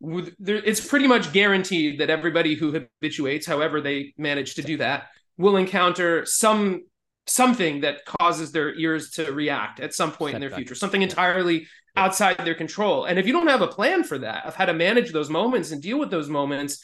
it's pretty much guaranteed that everybody who habituates, however they manage to do that, will encounter some something that causes their ears to react at some point in their future, something entirely outside their control. And if you don't have a plan for that, of how to manage those moments and deal with those moments,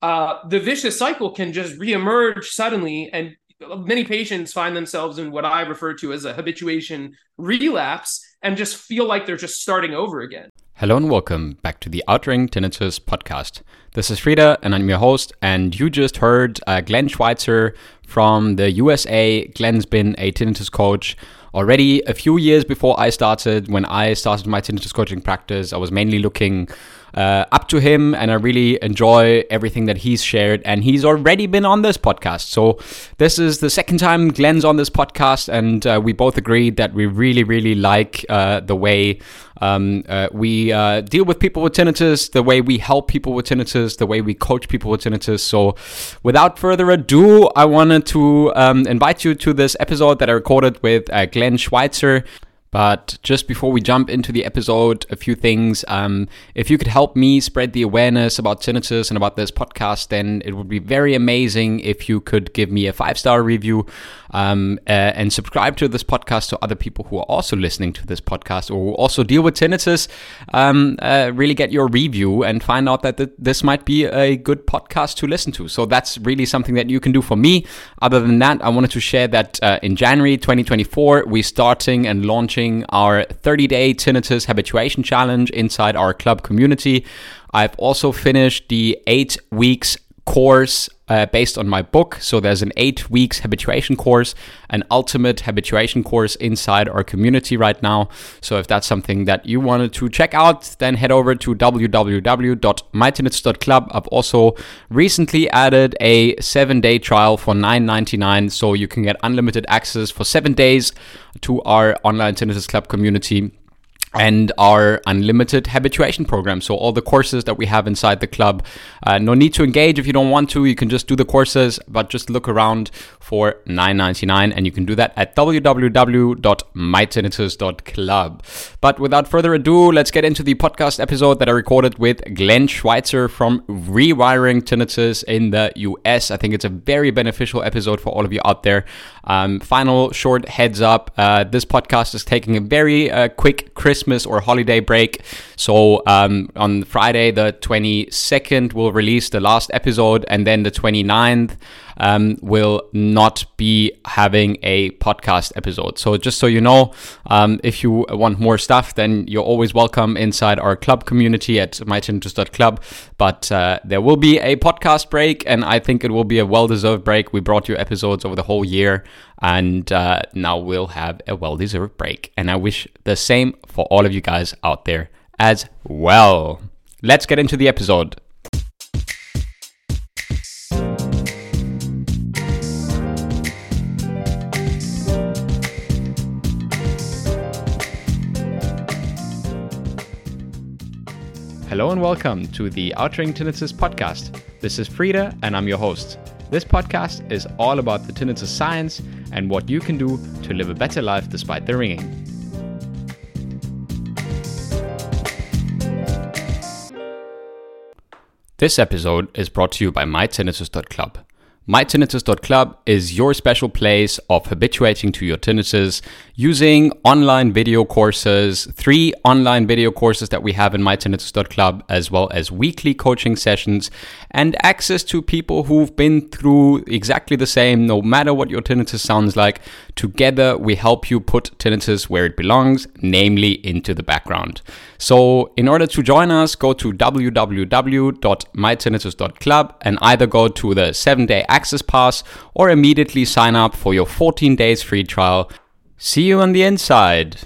uh, the vicious cycle can just reemerge suddenly. And many patients find themselves in what I refer to as a habituation relapse and just feel like they're just starting over again. Hello and welcome back to the Outring Tinnitus podcast. This is Frieder and I'm your host. And you just heard uh, Glenn Schweitzer from the USA. Glenn's been a tinnitus coach already a few years before I started. When I started my tinnitus coaching practice, I was mainly looking uh, up to him and I really enjoy everything that he's shared. And he's already been on this podcast. So this is the second time Glenn's on this podcast. And uh, we both agreed that we really, really like uh, the way um, uh, we uh, deal with people with tinnitus, the way we help people with tinnitus, the way we coach people with tinnitus. So, without further ado, I wanted to um, invite you to this episode that I recorded with uh, Glenn Schweitzer. But just before we jump into the episode, a few things. Um, if you could help me spread the awareness about tinnitus and about this podcast, then it would be very amazing if you could give me a five star review um, uh, and subscribe to this podcast so other people who are also listening to this podcast or who also deal with tinnitus um, uh, really get your review and find out that th- this might be a good podcast to listen to. So that's really something that you can do for me. Other than that, I wanted to share that uh, in January 2024, we're starting and launching launching our 30 day tinnitus habituation challenge inside our club community. I've also finished the eight weeks course uh, based on my book. So there's an eight weeks habituation course, an ultimate habituation course inside our community right now. So if that's something that you wanted to check out, then head over to www.mytinnitus.club. I've also recently added a seven day trial for $9.99. So you can get unlimited access for seven days to our online tinnitus club community and our unlimited habituation program. So all the courses that we have inside the club, uh, no need to engage if you don't want to. You can just do the courses, but just look around for $9.99, and you can do that at www.mytinnitus.club. But without further ado, let's get into the podcast episode that I recorded with Glenn Schweitzer from Rewiring Tinnitus in the US. I think it's a very beneficial episode for all of you out there. Um, final short heads up: uh, this podcast is taking a very uh, quick, crisp Christmas or holiday break. So um, on Friday, the 22nd, we'll release the last episode, and then the 29th um, will not be having a podcast episode. So just so you know, um, if you want more stuff, then you're always welcome inside our club community at mytinnitus.club. But uh, there will be a podcast break, and I think it will be a well-deserved break. We brought you episodes over the whole year, and uh, now we'll have a well-deserved break. And I wish the same for all of you guys out there as well. Let's get into the episode. Hello and welcome to the Outring Tinnitus podcast. This is Frieder and I'm your host. This podcast is all about the tinnitus science and what you can do to live a better life despite the ringing. This episode is brought to you by mytinnitus.club. MyTinnitus.club is your special place of habituating to your tinnitus using online video courses, three online video courses that we have in MyTinnitus.club, as well as weekly coaching sessions and access to people who've been through exactly the same, no matter what your tinnitus sounds like. Together, we help you put tinnitus where it belongs, namely into the background. So, in order to join us, go to www.mytinnitus.club and either go to the seven day access pass or immediately sign up for your 14 days free trial. See you on the inside.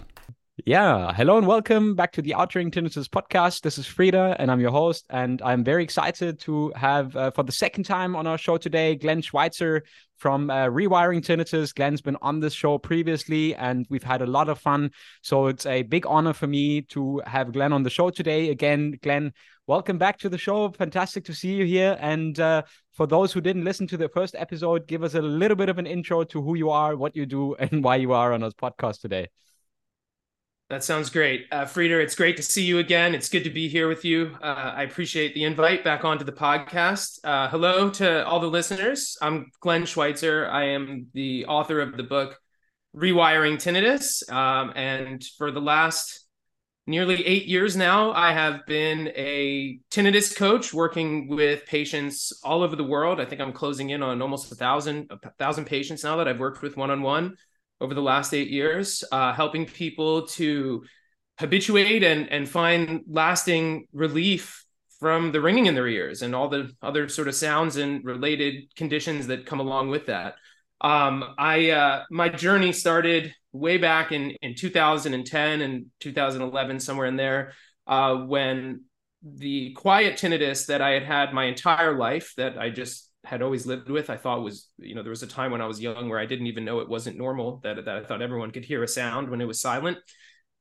Yeah, hello and welcome back to the Outring Tinnitus podcast. This is Frieder and I'm your host. And I'm very excited to have, uh, for the second time on our show today, Glenn Schweitzer from uh, Rewiring Tinnitus. Glenn's been on this show previously and we've had a lot of fun. So it's a big honor for me to have Glenn on the show today. Again, Glenn, welcome back to the show. Fantastic to see you here. And uh, for those who didn't listen to the first episode, give us a little bit of an intro to who you are, what you do, and why you are on our podcast today. That sounds great. Uh, Frieder, it's great to see you again. It's good to be here with you. Uh, I appreciate the invite back onto the podcast. Uh, hello to all the listeners. I'm Glenn Schweitzer. I am the author of the book Rewiring Tinnitus. Um, and for the last nearly eight years now, I have been a tinnitus coach working with patients all over the world. I think I'm closing in on almost a thousand, a thousand patients now that I've worked with one on one over the last eight years, uh, helping people to habituate and and find lasting relief from the ringing in their ears and all the other sort of sounds and related conditions that come along with that. Um, I uh, my journey started way back in in 2010 and 2011, somewhere in there, uh, when the quiet tinnitus that I had had my entire life that I just had always lived with. I thought was, you know, there was a time when I was young where I didn't even know it wasn't normal, that, that I thought everyone could hear a sound when it was silent.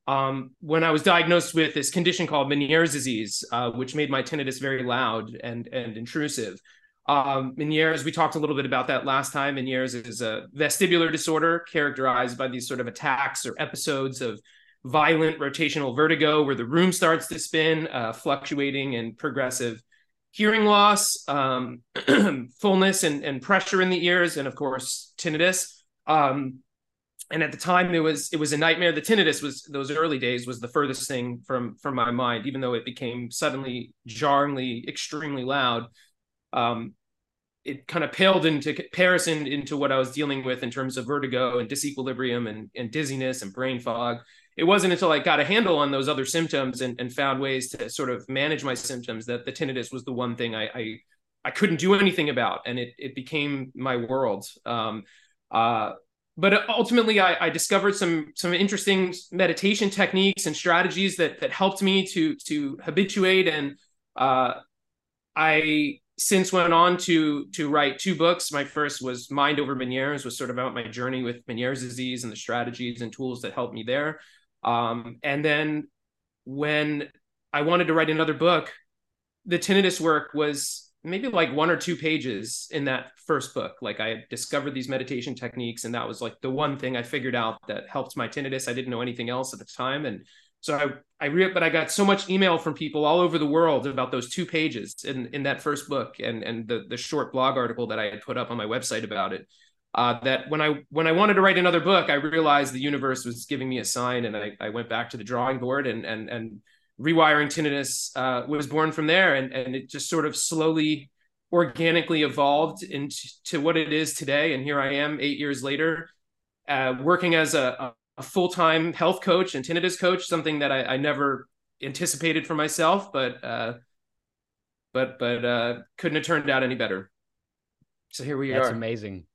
Um, when I was diagnosed with this condition called Meniere's disease, uh, which made my tinnitus very loud and, and intrusive. Um, Meniere's, we talked a little bit about that last time. Meniere's is a vestibular disorder characterized by these sort of attacks or episodes of violent rotational vertigo where the room starts to spin, uh, fluctuating and progressive hearing loss, um, fullness and, and pressure in the ears, and of course tinnitus. Um, and at the time, it was it was a nightmare. The tinnitus was those early days was the furthest thing from from my mind, even though it became suddenly jarringly, extremely loud. Um, it kind of paled into comparison into what I was dealing with in terms of vertigo and disequilibrium and, and dizziness and brain fog it wasn't until I got a handle on those other symptoms and, and found ways to sort of manage my symptoms that the tinnitus was the one thing I I, I couldn't do anything about, and it it became my world. Um, uh, but ultimately, I, I discovered some some interesting meditation techniques and strategies that that helped me to to habituate, and uh, I since went on to to write two books. My first was Mind Over Meniere's, was sort of about my journey with Meniere's disease and the strategies and tools that helped me there. Um, and then when I wanted to write another book, the tinnitus work was maybe like one or two pages in that first book. Like I discovered these meditation techniques, and that was like the one thing I figured out that helped my tinnitus. I didn't know anything else at the time, and so I I re- but I got so much email from people all over the world about those two pages in in that first book and and the the short blog article that I had put up on my website about it uh, that when I when I wanted to write another book, I realized the universe was giving me a sign, and I, I went back to the drawing board, and and and rewiring tinnitus uh, was born from there, and and it just sort of slowly, organically evolved into what it is today. And here I am, eight years later, uh, working as a, a full time health coach and tinnitus coach, something that I, I never anticipated for myself, but uh, but but uh, couldn't have turned out any better. So here we That's are. That's amazing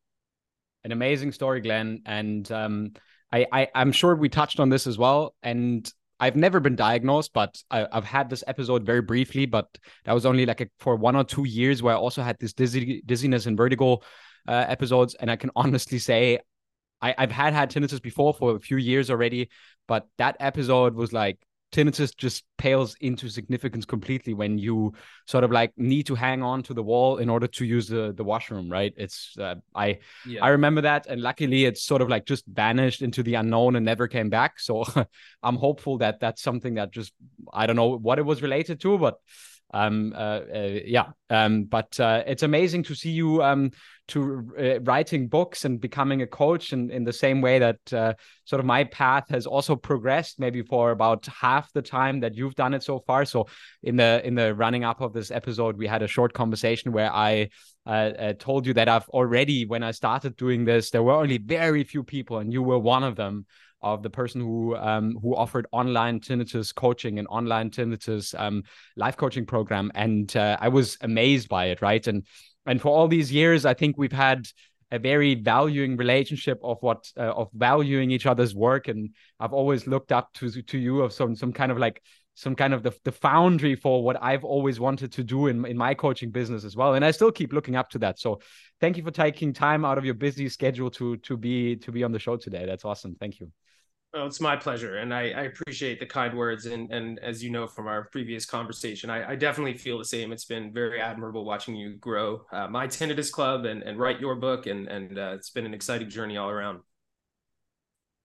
an amazing story, Glenn. And um, I, I, I'm sure we touched on this as well. And I've never been diagnosed, but I, have had this episode very briefly. But that was only like a, for one or two years where I also had this dizzy, dizziness and vertigo uh, episodes. And I can honestly say, I, I've had had tinnitus before for a few years already, but that episode was like tinnitus just pales into significance completely when you sort of like need to hang on to the wall in order to use the the washroom right it's uh, i yeah. i remember that and luckily it's sort of like just vanished into the unknown and never came back so i'm hopeful that that's something that just i don't know what it was related to but um uh, uh yeah um but uh, it's amazing to see you um to uh, writing books and becoming a coach and in the same way that uh, sort of my path has also progressed maybe for about half the time that you've done it so far. So in the in the running up of this episode we had a short conversation where i uh, told you that i've already when i started doing this there were only very few people and you were one of them of the person who um, who offered online tinnitus coaching and online tinnitus um, life coaching program and uh, i was amazed by it right and and for all these years i think we've had a very valuing relationship of what uh, of valuing each other's work and i've always looked up to to you of some some kind of like some kind of the, the foundry for what I've always wanted to do in, in my coaching business as well. And I still keep looking up to that. So thank you for taking time out of your busy schedule to to be to be on the show today. That's awesome. Thank you. Oh, it's my pleasure, and I, I, appreciate the kind words. And and as you know from our previous conversation, I, I definitely feel the same. It's been very admirable watching you grow uh, my tinnitus club and and write your book, and and uh, it's been an exciting journey all around.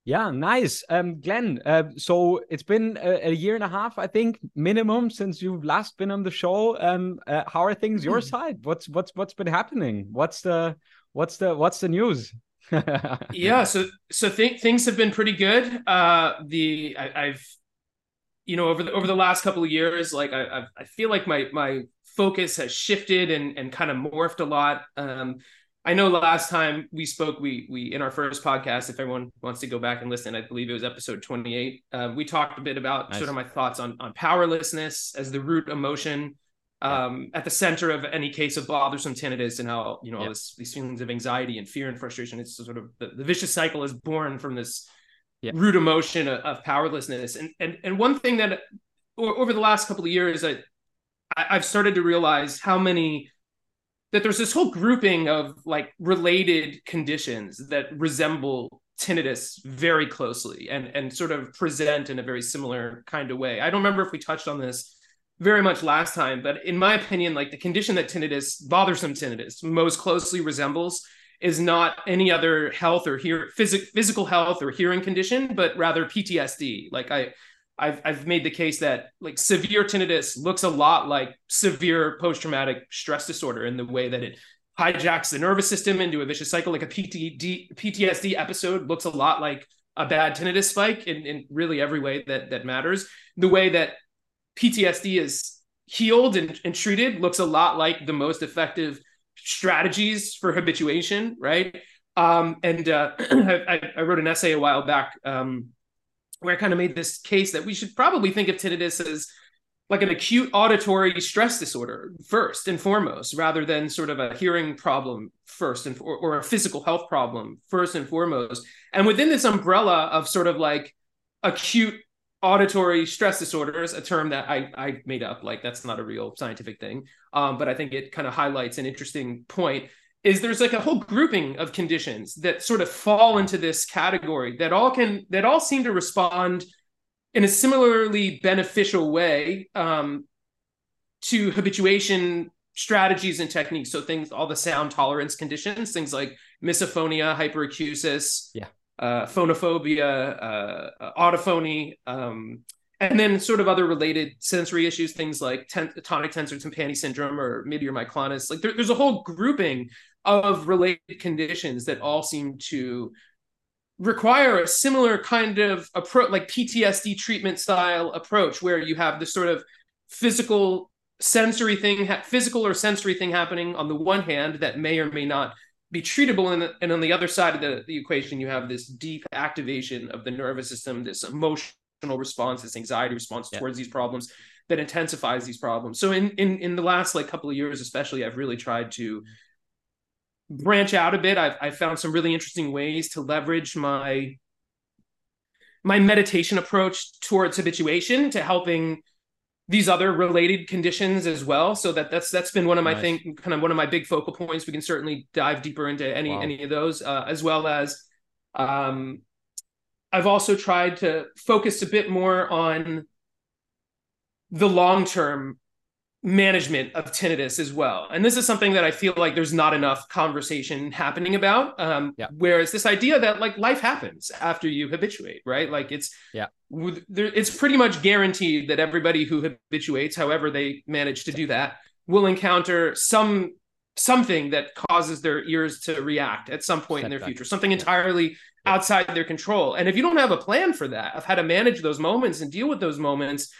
Yeah, nice. Um, Glenn, uh, so it's been a, a, year and a half, I think, minimum since you've last been on the show. Um, uh, how are things your hmm. side? What's what's what's been happening? What's the what's the what's the news? Yeah, so so th- things have been pretty good. Uh, the I, have you know over the over the last couple of years, like I I've, I feel like my my focus has shifted and and kind of morphed a lot. Um, I know last time we spoke, we we in our first podcast, if everyone wants to go back and listen, I believe it was episode 28. Um, we talked a bit about nice. sort of my thoughts on on powerlessness as the root emotion um, at the center of any case of bothersome tinnitus and how you know all this, these feelings of anxiety and fear and frustration. It's sort of the, the vicious cycle is born from this yeah. root emotion of, of, powerlessness. And and and one thing that over the last couple of years, I I've started to realize how many that there's this whole grouping of like related conditions that resemble tinnitus very closely and and sort of present in a very similar kind of way. I don't remember if we touched on this very much last time, but in my opinion, like the condition that tinnitus, bothersome tinnitus, most closely resembles is not any other health or hear phys- physical health or hearing condition, but rather PTSD. Like I I've I've made the case that like severe tinnitus looks a lot like severe post-traumatic stress disorder in the way that it hijacks the nervous system into a vicious cycle. Like a PTD, PTSD episode looks a lot like a bad tinnitus spike in, in really every way that that matters. The way that PTSD is healed and, and treated looks a lot like the most effective strategies for habituation, right? Um, and uh, I, I, wrote an essay a while back um, where I kind of made this case that we should probably think of tinnitus as like an acute auditory stress disorder first and foremost, rather than sort of a hearing problem first and or, or a physical health problem first and foremost. And within this umbrella of sort of like acute auditory stress disorders, a term that I, I made up, like that's not a real scientific thing. Um, but I think it kind of highlights an interesting point is there's like a whole grouping of conditions that sort of fall into this category that all can that all seem to respond in a similarly beneficial way um, to habituation strategies and techniques. So things, all the sound tolerance conditions, things like misophonia, hyperacusis, yeah, uh, phonophobia, uh, autophony, um, and then sort of other related sensory issues, things like ten- tonic tensor tympani syndrome or midi or myoclonus. Like there, there's a whole grouping of related conditions that all seem to require a similar kind of approach, like PTSD treatment style approach, where you have this sort of physical sensory thing, physical or sensory thing happening on the one hand that may or may not be treatable, and, and on the other side of the, the equation, you have this deep activation of the nervous system, this emotional response, this anxiety response yeah. towards these problems that intensifies these problems. So in in in the last like couple of years, especially, I've really tried to branch out a bit. I've, I've found some really interesting ways to leverage my my meditation approach towards habituation to helping these other related conditions as well. So that that's that's been one of my nice. thing, kind of one of my big focal points. We can certainly dive deeper into any wow. any of those, uh, as well as um, I've also tried to focus a bit more on the long term management of tinnitus as well. And this is something that I feel like there's not enough conversation happening about. Um, yeah. Whereas this idea that like life happens after you habituate, right? Like it's yeah, it's pretty much guaranteed that everybody who habituates, however they manage to do that, will encounter some something that causes their ears to react at some point in their future, something entirely yeah. outside their control. And if you don't have a plan for that, of how to manage those moments and deal with those moments,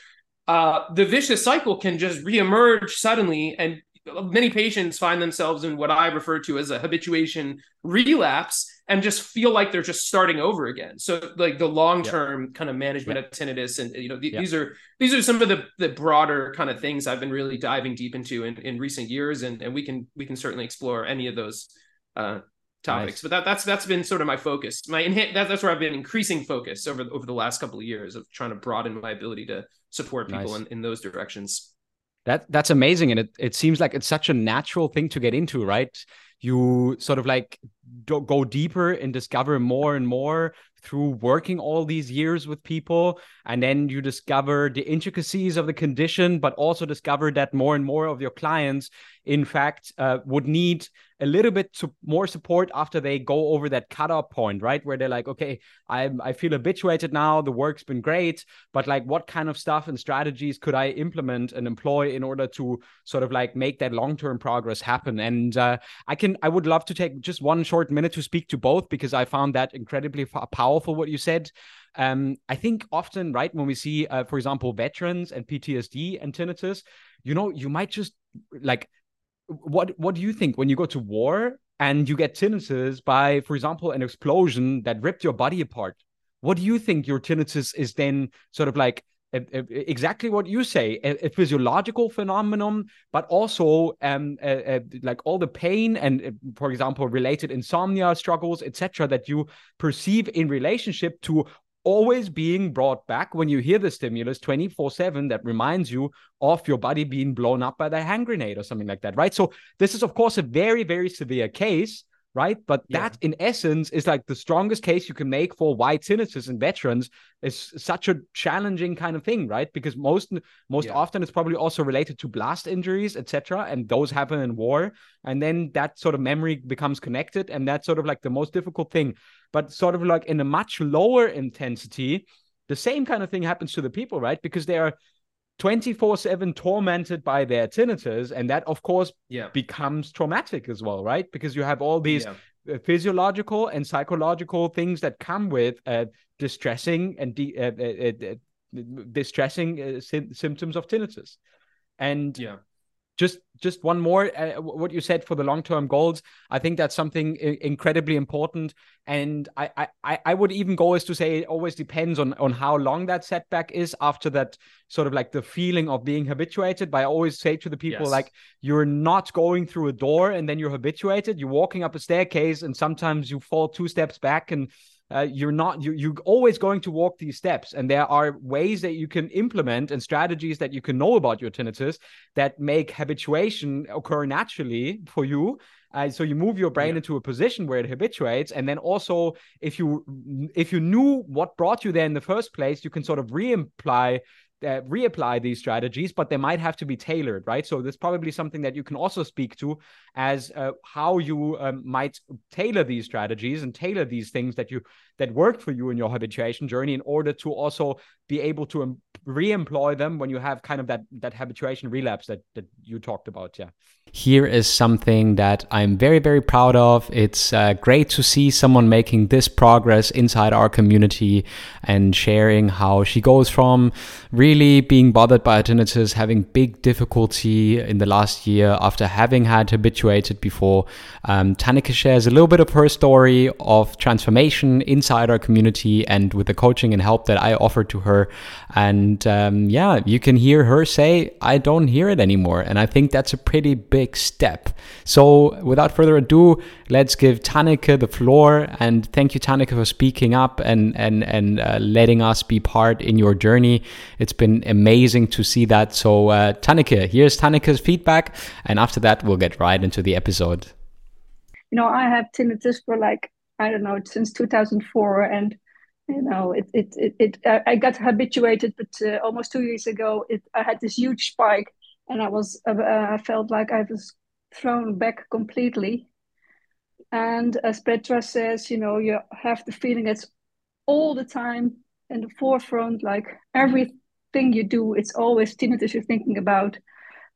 uh, the vicious cycle can just reemerge suddenly and many patients find themselves in what I refer to as a habituation relapse and just feel like they're just starting over again. So like the long-term yep. kind of management yep. of tinnitus and you know th- yep. these are these are some of the the broader kind of things I've been really diving deep into in, in recent years and and we can we can certainly explore any of those uh topics. Nice. But that that's that's been sort of my focus. My that, that's where I've been increasing focus over over the last couple of years of trying to broaden my ability to support people nice. in, in those directions. That that's amazing, and it it seems like it's such a natural thing to get into, right? You sort of like go deeper and discover more and more through working all these years with people and then you discover the intricacies of the condition but also discover that more and more of your clients in fact uh, would need a little bit to more support after they go over that cutoff point, right? Where they're like, okay, I I feel habituated now. The work's been great, but like, what kind of stuff and strategies could I implement and employ in order to sort of like make that long term progress happen? And uh, I can I would love to take just one short minute to speak to both because I found that incredibly powerful what you said. Um, I think often, right, when we see, uh, for example, veterans and PTSD and tinnitus, you know, you might just like, what what do you think when you go to war and you get tinnitus by, for example, an explosion that ripped your body apart? What do you think your tinnitus is then sort of like? exactly what you say a, a, physiological phenomenon but also um, like all the pain and for example related insomnia struggles etc that you perceive in relationship to always being brought back when you hear the stimulus 24 7 that reminds you of your body being blown up by the hand grenade or something like that, right? So, this is, of course, a very, very severe case right? But yeah. that, in essence, is like the strongest case you can make for why tinnitus in veterans is such a challenging kind of thing, right? Because most most yeah. often it's probably also related to blast injuries, etc., and those happen in war, and then that sort of memory becomes connected, and that's sort of like the most difficult thing. But sort of like in a much lower intensity, the same kind of thing happens to the people, right? Because they are 24 7 tormented by their tinnitus and that of course yeah. becomes traumatic as well right because you have all these yeah. physiological and psychological things that come with uh, distressing and de- uh, uh, uh, uh distressing uh, sy- symptoms of tinnitus and yeah just just one more uh, what you said for the long term goals. I think that's something incredibly important. And I, I i would even go as to say it always depends on on how long that setback is after that sort of like the feeling of being habituated. But i always say to the people yes. like you're not going through a door and then you're habituated. You're walking up a staircase and sometimes you fall two steps back and uh, you're not you, you're always going to walk these steps. And there are ways that you can implement and strategies that you can know about your tinnitus that make habituation occur naturally for you. Uh, so you move your brain yeah. into a position where it habituates. And then also if you if you knew what brought you there in the first place you can sort of re-imply uh, reapply these strategies, but they might have to be tailored, right? So there's probably something that you can also speak to as uh, how you um, might tailor these strategies and tailor these things that you that worked for you in your habituation journey in order to also be able to re-employ them when you have kind of that that habituation relapse that that you talked about. Yeah here is something that I'm very, very proud of. It's uh, great to see someone making this progress inside our community and sharing how she goes from really being bothered by tinnitus, having big difficulty in the last year after having had habituated before. Um, Tanika shares a little bit of her story of transformation inside our community and with the coaching and help that I offered to her. And um, yeah, you can hear her say, I don't hear it anymore. And I think that's a pretty big big step. So, without further ado, let's give Tanika the floor. And thank you, Tanika, for speaking up and and and uh, letting us be part in your journey. It's been amazing to see that. So, uh, Tanika, here's Tanika's feedback, and after that, we'll get right into the episode. You know, I have tinnitus for like I don't know since 2004, and you know it it it, it I got habituated, but uh, almost two years ago, it I had this huge spike and I was uh, I felt like I was thrown back completely. And as Petra says, you know, you have the feeling it's all the time in the forefront, like everything you do, it's always tinnitus you're thinking about.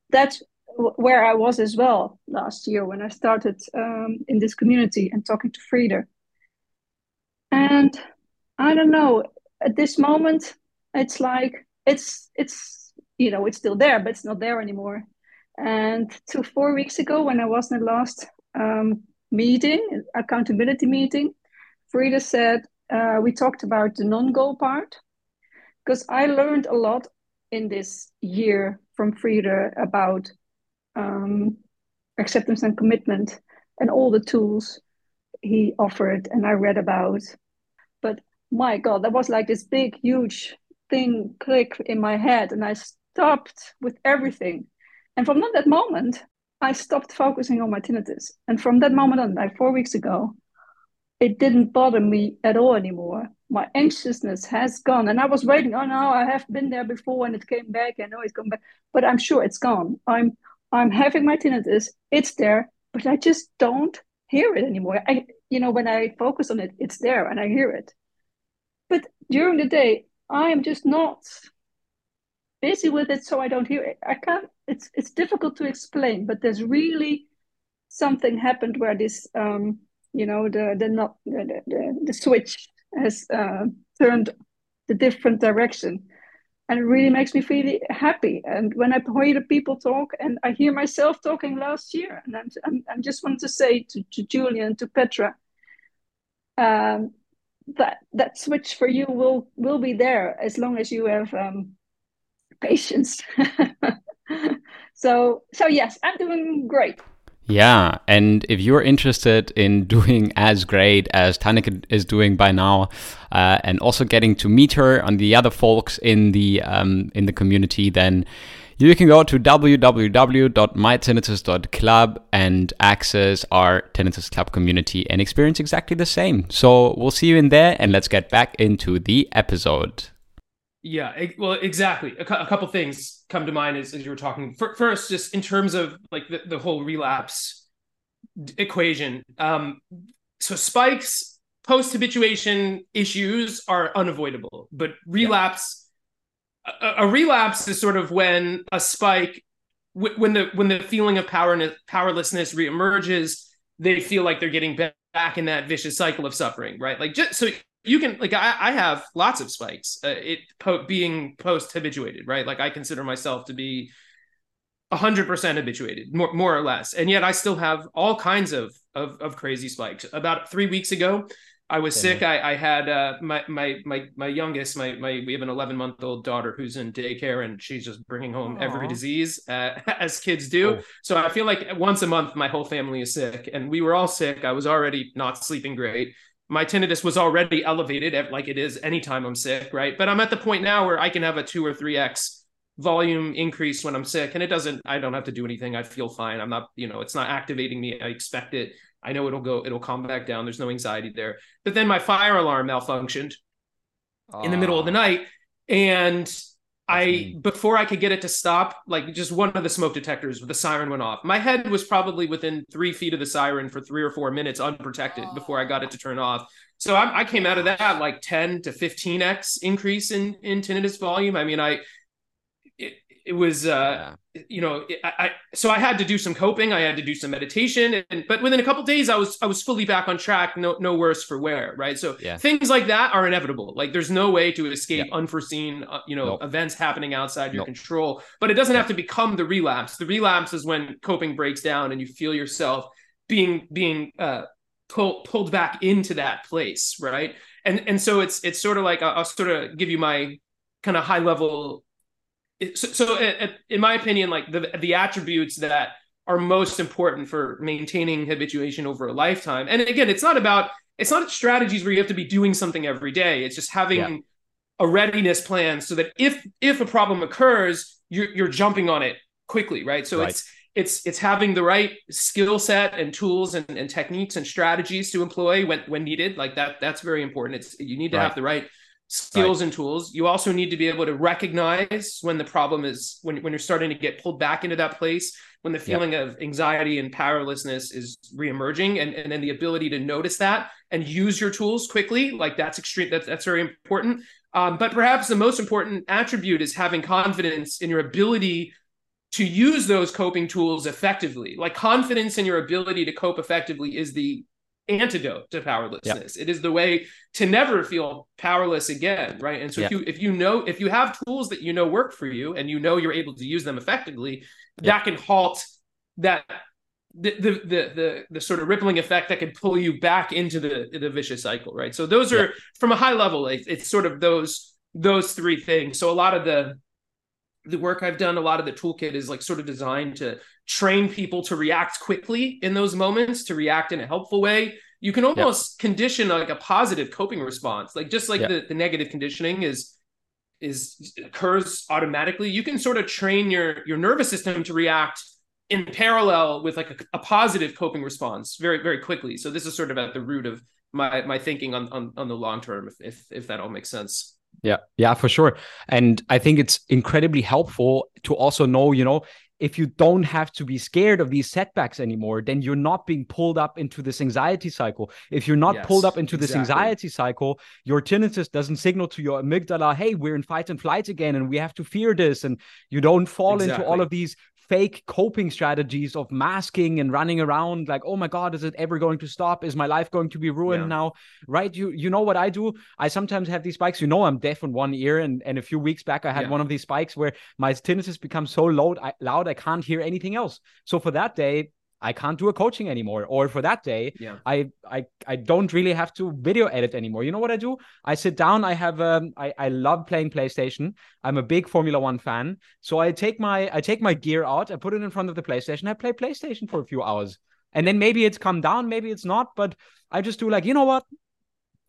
That's where I was as well last year when I started um, in this community and talking to Frieder. And I don't know, at this moment, it's like it's it's you know, it's still there, but it's not there anymore. And two, four weeks ago, when I was in the last um, meeting, accountability meeting, Frieder said, uh, we talked about the non goal part. Because I learned a lot in this year from Frieder about um, acceptance and commitment and all the tools he offered and I read about. But my God, that was like this big, huge thing click in my head. And I stopped with everything. And from that moment, I stopped focusing on my tinnitus. And from that moment on, like four weeks ago, it didn't bother me at all anymore. My anxiousness has gone. And I was waiting, oh no, I have been there before and it came back. I know it's come back, but I'm sure it's gone. I'm I'm having my tinnitus. It's there. but I just don't hear it anymore. I, you know, when I focus on it, it's there and I hear it. But during the day, I am just not busy with it, so I don't hear it. I can't. It's it's difficult to explain, but there's really something happened where this, um, you know, the the not the the, the switch has uh, turned the different direction and it really makes me feel happy. And when I hear the people talk, and I hear myself talking last year, and I'm, I'm, I'm just want to say to, to Julian, to Petra, um, that that switch for you will will be there as long as you have um, patience. so so yes, I'm doing great. Yeah, and if you're interested in doing as great as Tanika is doing by now, uh, and also getting to meet her and the other folks in the um, in the community, then you can go to www.mytinnitus.club and access our Tinnitus Club community and experience exactly the same. So we'll see you in there, and let's get back into the episode. Yeah, well, exactly. A, a couple things come to mind as, as you were talking. First, just in terms of like the, the whole relapse equation. Um, so spikes, post habituation issues are unavoidable, but relapse, yeah. a, a, relapse is sort of when a spike, when the when the feeling of power powerlessness reemerges, they feel like they're getting back in that vicious cycle of suffering, right? Like just so you can like I, I have lots of spikes. Uh, it po- being post habituated, right? Like I consider myself to be hundred percent habituated, more more or less, and yet I still have all kinds of of, of crazy spikes. About three weeks ago, I was sick. I, I had uh, my my my my youngest. My my we have an 11 month old daughter who's in daycare, and she's just bringing home Aww. every disease uh, as kids do. Oh. So I feel like once a month my whole family is sick, and we were all sick. I was already not sleeping great my tinnitus was already elevated like it is anytime I'm sick, right? But I'm at the point now where I can have a two or three X volume increase when I'm sick. And it doesn't, I don't have to do anything. I feel fine. I'm not, you know, it's not activating me. I expect it. I know it'll go, it'll calm back down. There's no anxiety there. But then my fire alarm malfunctioned uh, in the middle of the ah. night. And I before I could get it to stop, like just one of the smoke detectors, the siren went off. My head was probably within three feet of the siren for three or four minutes unprotected oh. before I got it to turn off. So I, I came out of that like 10 to 15x increase in in tinnitus volume. I mean, I it, it was uh yeah. You know I, I, so i had to do some coping i had to do some meditation and but within a couple days i was i was fully back on track no no worse for wear right so yeah. things like that are inevitable like there's no way to escape yeah. unforeseen uh, you know nope. events happening outside your nope. control but it doesn't have to become the relapse the relapse is when coping breaks down and you feel yourself being being uh pull, pulled back into that place right and and so it's it's sort of like I'll, I'll sort of give you my kind of high level so, so uh, uh, in my opinion, like the the attributes that are most important for maintaining habituation over a lifetime. And again, it's not about it's not strategies where you have to be doing something every day. It's just having yeah. a readiness plan so that if if a problem occurs, you're you're jumping on it quickly, right? So right. it's it's it's having the right skill set and tools and, and techniques and strategies to employ when when needed. Like that that's very important. It's you need to right. have the right skills right. and tools. You also need to be able to recognize when the problem is when, when you're starting to get pulled back into that place, when the feeling yep. of anxiety and powerlessness is reemerging, and, and then the ability to notice that and use your tools quickly. Like that's extreme, that's that's very important. Um, but perhaps the most important attribute is having confidence in your ability to use those coping tools effectively. Like confidence in your ability to cope effectively is the antidote to powerlessness. Yep. It is the way to never feel powerless again, right? And so yep. if you if you know if you have tools that you know work for you and you know you're able to use them effectively, yep. that can halt that the, the the the the sort of rippling effect that can pull you back into the the vicious cycle, right? So those are from a high level, it, it's sort of those those three things. So a lot of the the work I've done, a lot of the toolkit is like sort of designed to train people to react quickly in those moments, to react in a helpful way. You can almost yep. condition like a positive coping response, like just like yep. the, the negative conditioning is is occurs automatically. You can sort of train your your nervous system to react in parallel with like a, a positive coping response very very quickly. So this is sort of at the root of my my thinking on on, on the long term, if, if if that all makes sense. Yeah, yeah, for sure. And I think it's incredibly helpful to also know, you know, if you don't have to be scared of these setbacks anymore, then you're not being pulled up into this anxiety cycle. If you're not yes, pulled up into exactly. this anxiety cycle, your tinnitus doesn't signal to your amygdala, hey, we're in fight and flight again and we have to fear this. And you don't fall exactly. into all of these fake coping strategies of masking and running around like oh my god is it ever going to stop? Is my life going to be ruined yeah. now? Right? You you know what i do? I sometimes have these spikes. You know i'm deaf in one ear and and a few weeks back i had yeah. one of these spikes where my tinnitus becomes so loud I, loud i can't hear anything else. So for that day I can't do a coaching anymore. Or for that day, yeah. I, I I don't really have to video edit anymore. You know what I do? I sit down. I have um I, I love playing PlayStation. I'm a big Formula One fan. So I take my I take my gear out, I put it in front of the PlayStation, I play PlayStation for a few hours. And then maybe it's come down, maybe it's not, but I just do like, you know what?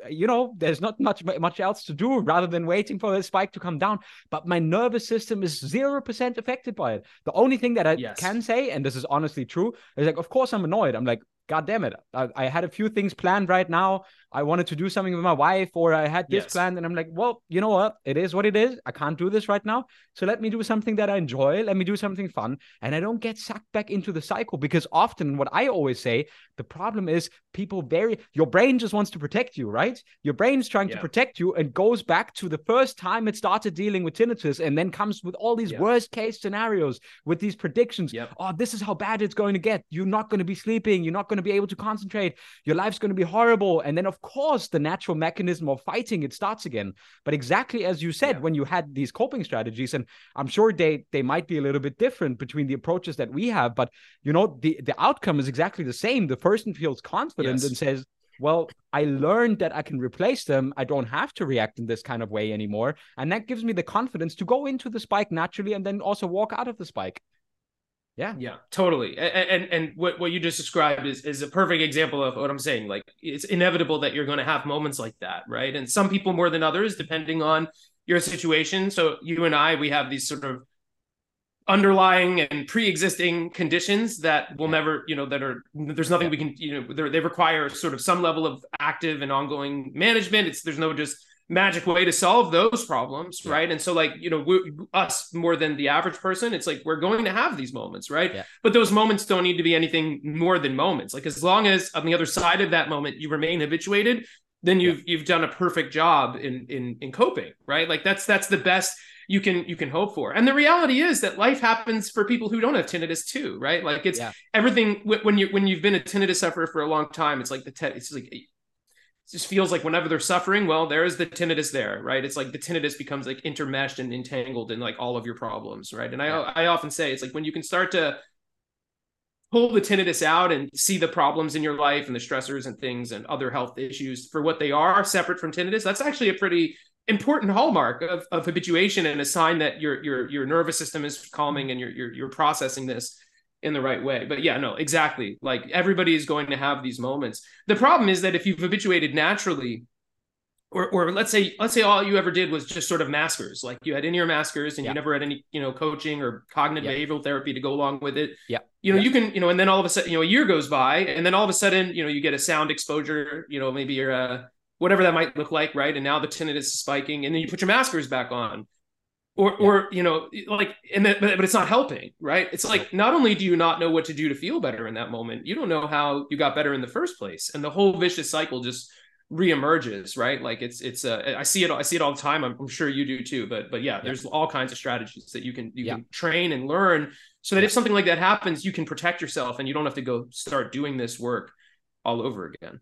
You know, there's not much much else to do rather than waiting for the spike to come down. But my nervous system is zero percent affected by it. The only thing that I yes. can say, and this is honestly true, is like, of course I'm annoyed. I'm like, God damn it. I, I, had a few things planned right now. I wanted to do something with my wife, or I had this yes. planned, and I'm like, well, you know what? It is what it is. I can't do this right now. So let me do something that I enjoy. Let me do something fun. And I don't get sucked back into the cycle because often what I always say, the problem is people very your brain just wants to protect you, right? Your brain's trying yeah. to protect you and goes back to the first time it started dealing with tinnitus and then comes with all these yeah. worst case scenarios with these predictions. Yep. Oh, this is how bad it's going to get. You're not going to be sleeping. You're not going to be able to concentrate. Your life's going to be horrible. And then, of course, the natural mechanism of fighting it starts again. But exactly as you said, yeah. when you had these coping strategies, and I'm sure they they might be a little bit different between the approaches that we have, but you know, the the outcome is exactly the same. The person feels confident yes. and says, well, I learned that I can replace them. I don't have to react in this kind of way anymore. And that gives me the confidence to go into the spike naturally and then also walk out of the spike. Yeah. Yeah, totally. And and, and what, what you just described is, is a perfect example of what I'm saying. Like it's inevitable that you're going to have moments like that, right? And some people more than others, depending on your situation. So you and I, we have these sort of underlying and pre-existing conditions that will never you know that are there's nothing we can you know they require sort of some level of active and ongoing management it's there's no just magic way to solve those problems yeah. right? And so like you know we, us more than the average person it's like we're going to have these moments right? Yeah. but those moments don't need to be anything more than moments. Like as long as on the other side of that moment you remain habituated then you've yeah. you've done a perfect job in in in coping right? Like that's that's the best you can you can hope for. And the reality is that life happens for people who don't have tinnitus too right? Like it's everything when you when you've been a tinnitus sufferer for a long time it's like the te- it's like just feels like whenever they're suffering, well, there is the tinnitus there, right? It's like the tinnitus becomes like intermeshed and entangled in like all of your problems, right? And I I often say it's like when you can start to pull the tinnitus out and see the problems in your life and the stressors and things and other health issues for what they are separate from tinnitus, that's actually a pretty important hallmark of, of habituation and a sign that your your your nervous system is calming and you're you're, you're processing this in the right way. But yeah, no, exactly. Like everybody is going to have these moments. The problem is that if you've habituated naturally, or, or let's say let's say all you ever did was just sort of maskers, like you had in-ear maskers and yeah. you never had any you know coaching or cognitive yeah. behavioral therapy to go along with it. Yeah, you know yeah. you can you know, and then all of a sudden you know a year goes by, and then all of a sudden you know you get a sound exposure, you know maybe you're a whatever that might look like, right? And now the tinnitus is spiking, and then you put your maskers back on or yeah. or you know like and then but, but it's not helping right? It's like not only do you not know what to do to feel better in that moment you don't know how you got better in the first place. And the whole vicious cycle just reemerges right? Like it's it's uh, i see it i see it all the time. I'm, I'm, sure you do too but but yeah, yeah, there's all kinds of strategies that you can you yeah. can train and learn so that if something like that happens you can protect yourself and you don't have to go start doing this work all over again.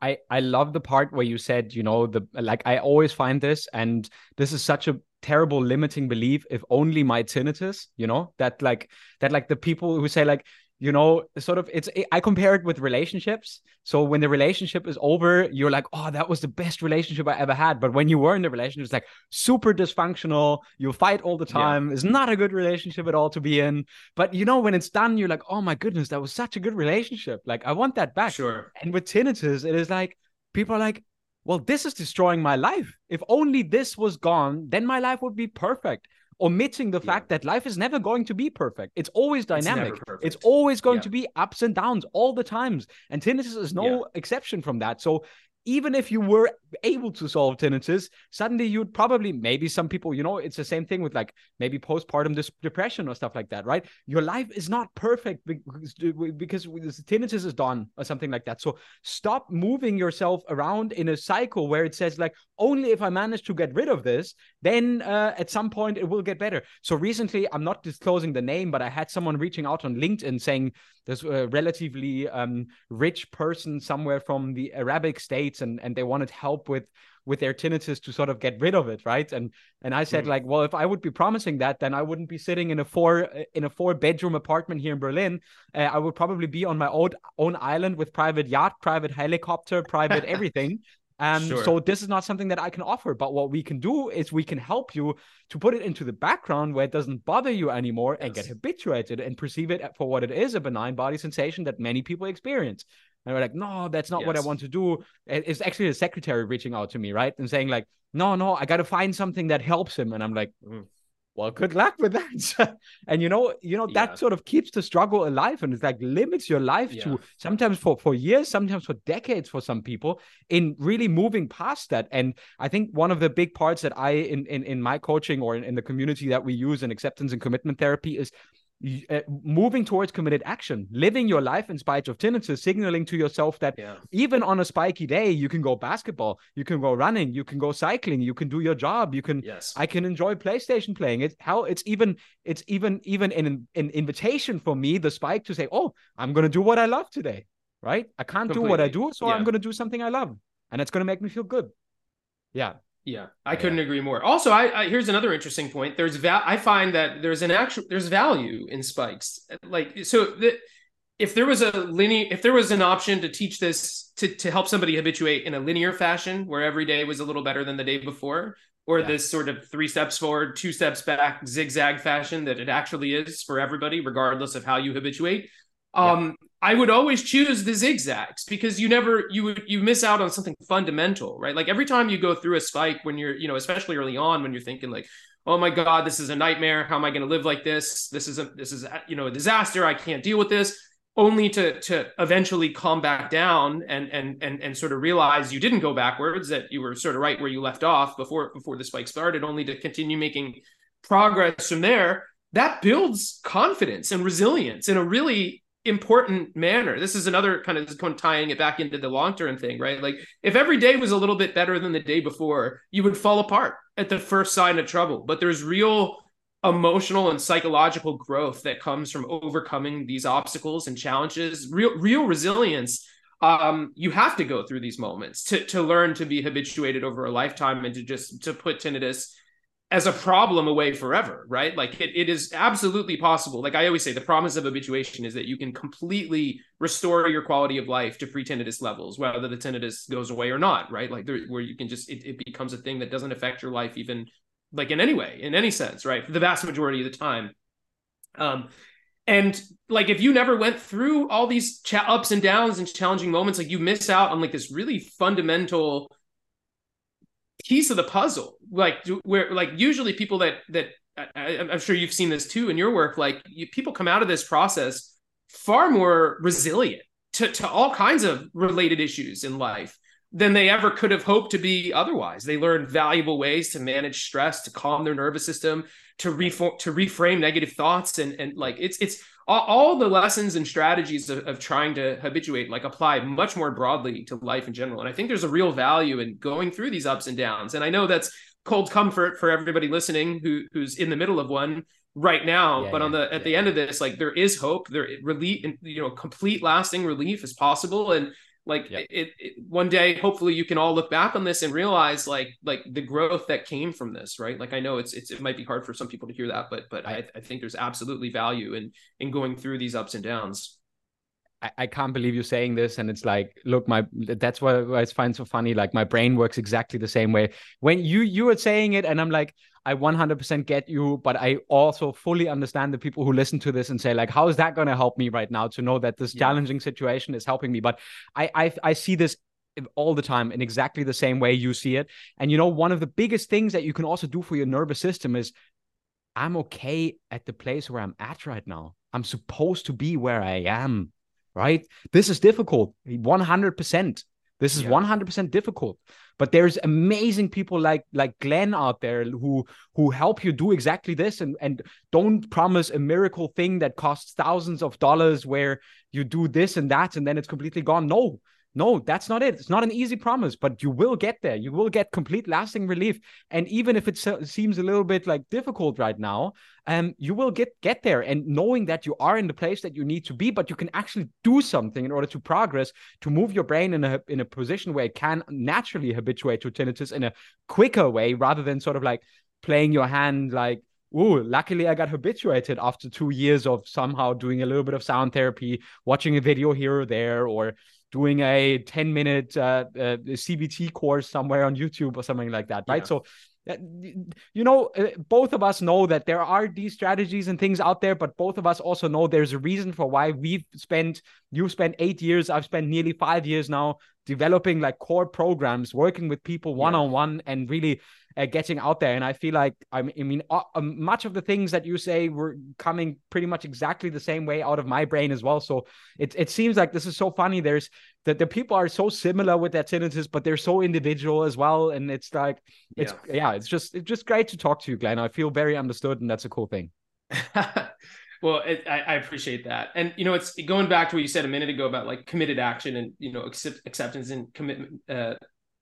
I I love the part where you said, you know, the like I always find this, and this is such a terrible limiting belief. If only my tinnitus, you know, that like that like the people who say like you know sort of it's i compare it with relationships. So when the relationship is over you're like oh that was the best relationship i ever had. But when you were in the relationship it's like super dysfunctional. You fight all the time. Yeah. it's not a good relationship at all to be in. But you know when it's done you're like oh my goodness that was such a good relationship. Like i want that back. Sure. And with tinnitus it is like people are like well this is destroying my life if only this was gone then my life would be perfect omitting the yeah. fact that life is never going to be perfect. It's always dynamic. It's, it's always going yeah. to be ups and downs all the times. And tinnitus is no yeah. exception from that. So even if you were able to solve tinnitus, suddenly you'd probably, maybe some people, you know, it's the same thing with like maybe postpartum depression or stuff like that, right? Your life is not perfect because, because tinnitus is done or something like that. So stop moving yourself around in a cycle where it says like, only if I manage to get rid of this, then uh, at some point it will get better. So recently, I'm not disclosing the name, but I had someone reaching out on LinkedIn saying there's a relatively um, rich person somewhere from the Arabic and and they wanted help with with their tinnitus to sort of get rid of it right and and i said mm. like well if i would be promising that then i wouldn't be sitting in a four in a four bedroom apartment here in berlin uh, i would probably be on my own own island with private yacht private helicopter private everything um, sure. So this is not something that I can offer. But what we can do is we can help you to put it into the background where it doesn't bother you anymore yes. and get habituated and perceive it for what it is a benign body sensation that many people experience. And we're like, no, that's not yes. what I want to do. It's actually the secretary reaching out to me, right? And saying, like, no, no, I got to find something that helps him. And I'm like, mm, well, good luck with that. and you know, you know, yeah. that sort of keeps the struggle alive and it's like limits your life yeah. to sometimes for, for years, sometimes for decades for some people in really moving past that. And I think one of the big parts that I in in, in my coaching or in, in the community that we use in acceptance and commitment therapy is uh, moving towards committed action, living your life in spite of tinnitus, signaling to yourself that yeah. even on a spiky day, you can go basketball, you can go running, you can go cycling, you can do your job, you can. Yes. I can enjoy PlayStation playing. It how it's even it's even even an an invitation for me, the spike, to say, oh, I'm gonna do what I love today, right? I can't Completely. do what I do, so yeah. I'm gonna do something I love, and it's gonna make me feel good. Yeah. Yeah, I couldn't agree more. Also, I, I, here's another interesting point. There's val- I find that there's an actual there's value in spikes. Like so the, if there was a linear if there was an option to teach this to to help somebody habituate in a linear fashion where every day was a little better than the day before or yeah. this sort of three steps forward, two steps back zigzag fashion that it actually is for everybody regardless of how you habituate. Um, I would always choose the zigzags because you never you would you miss out on something fundamental, right? Like every time you go through a spike when you're, you know, especially early on when you're thinking like, oh my god, this is a nightmare. How am I going to live like this? This is a this is a, you know a disaster. I can't deal with this. Only to to eventually calm back down and and and and sort of realize you didn't go backwards, that you were sort of right where you left off before before the spike started. Only to continue making progress from there. That builds confidence and resilience in a really important manner. This is another kind of kind of tying it back into the long term thing, right? Like if every day was a little bit better than the day before, you would fall apart at the first sign of trouble. But there's real emotional and psychological growth that comes from overcoming these obstacles and challenges, real real resilience. Um, you have to go through these moments to to learn to be habituated over a lifetime and to just to put tinnitus as a problem away forever, right? Like it, it is absolutely possible. Like I always say, the promise of habituation is that you can completely restore your quality of life to pre-tinnitus levels, whether the tinnitus goes away or not, right? Like there, where you can just, it, it becomes a thing that doesn't affect your life even like in any way, in any sense, right? For the vast majority of the time. Um, and like if you never went through all these cha- ups and downs and challenging moments, like you miss out on like this really fundamental piece of the puzzle. Like where like usually people that that I, am sure you've seen this too in your work like you, people come out of this process far more resilient to, to all kinds of related issues in life than they ever could have hoped to be otherwise. They learn valuable ways to manage stress to calm their nervous system to reform to reframe negative thoughts and and like it's it's all, all the lessons and strategies of, of trying to habituate like apply much more broadly to life in general. And i think there's a real value in going through these ups and downs. And i know that's cold comfort for everybody listening who who's in the middle of one right now yeah, but on the at yeah. the end of this like there is hope. There relief you know complete lasting relief is possible. And like yep. it, it, one day hopefully you can all look back on this and realize like like the growth that came from this right? Like i know it's, it's it might be hard for some people to hear that but but i, I think there's absolutely value in in going through these ups and downs. I, I can't believe you're saying this and it's like look my that's what i find so funny like my brain works exactly the same way. When you you were saying it and i'm like I 100% get you, but I also fully understand the people who listen to this and say like, how is that going to help me right now to know that this yeah. challenging situation is helping me? But I, I I see this all the time in exactly the same way you see it. And you know, one of the biggest things that you can also do for your nervous system is I'm okay at the place where I'm at right now. I'm supposed to be where I am, right? This is difficult, 100%. This is yeah. 100% difficult. But there's amazing people like like Glenn out there who who help you do exactly this and and don't promise a miracle thing that costs thousands of dollars where you do this and that and then it's completely gone. No, no, that's not it. It's not an easy promise, but you will get there. You will get complete lasting relief. And even if it seems a little bit like difficult right now, um, you will get get there. And knowing that you are in the place that you need to be, but you can actually do something in order to progress, to move your brain in a in a position where it can naturally habituate to tinnitus in a quicker way, rather than sort of like playing your hand like Ooh, luckily I got habituated after two years of somehow doing a little bit of sound therapy, watching a video here or there, or doing a 10 minute uh, uh, CBT course somewhere on YouTube or something like that, right? Yeah. So, uh, you know, uh, both of us know that there are these strategies and things out there, but both of us also know there's a reason for why we've spent, you've spent eight years, I've spent nearly five years now developing like core programs, working with people one on one, and really uh, getting out there. And I feel like I mean, uh, um, much of the things that you say were coming pretty much exactly the same way out of my brain as well. So it it seems like this is so funny. There's that the people are so similar with their sentences, but they're so individual as well. And it's like it's yeah, yeah it's just it's just great to talk to you, Glenn. I feel very understood, and that's a cool thing. Well, it, I, I, appreciate that, and you know, it's going back to what you said a minute ago about like committed action and you know accept, acceptance and commitment uh,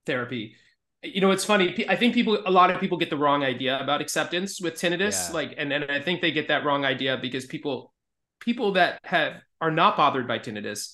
therapy you know it's funny i think people a lot of people get the wrong idea about acceptance with tinnitus yeah. like and, and i think they get that wrong idea because people people that have are not bothered by tinnitus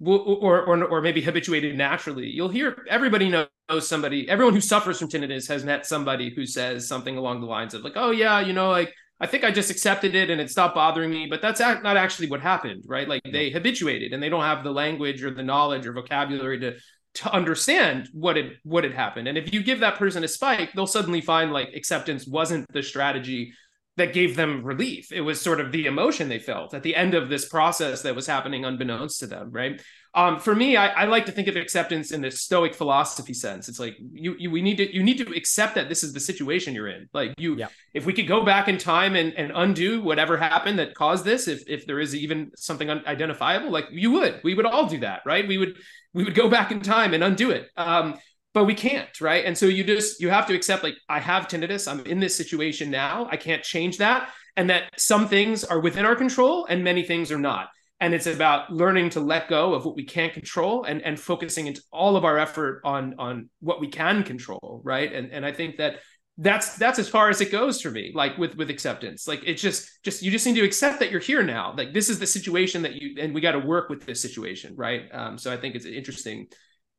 will, or, or or maybe habituated naturally you'll hear everybody knows somebody everyone who suffers from tinnitus has met somebody who says something along the lines of like oh yeah you know like I think I just accepted it and it stopped bothering me, but that's not actually what happened, right? Like they habituated and they don't have the language or the knowledge or vocabulary to to understand what had what had happened. And if you give that person a spike, they'll suddenly find like acceptance wasn't the strategy that gave them relief. It was sort of the emotion they felt at the end of this process that was happening unbeknownst to them, right? Um, for me, I, I, like to think of acceptance in the Stoic philosophy sense. It's like you, you we need to you need to accept that this is the situation you're in. Like you, yeah. if we could go back in time and, and undo whatever happened that caused this, if if there is even something unidentifiable, like you would, we would all do that, right? We would we would go back in time and undo it. Um, but we can't, right? And so you just you have to accept like I have tinnitus. I'm in this situation now. I can't change that, and that some things are within our control and many things are not. And it's about learning to let go of what we can't control and and focusing into all of our effort on on what we can control, right? And and I think that that's that's as far as it goes for me like with with acceptance like it's just just you just need to accept that you're here now like this is the situation that you and we got to work with this situation right um so i think it's interesting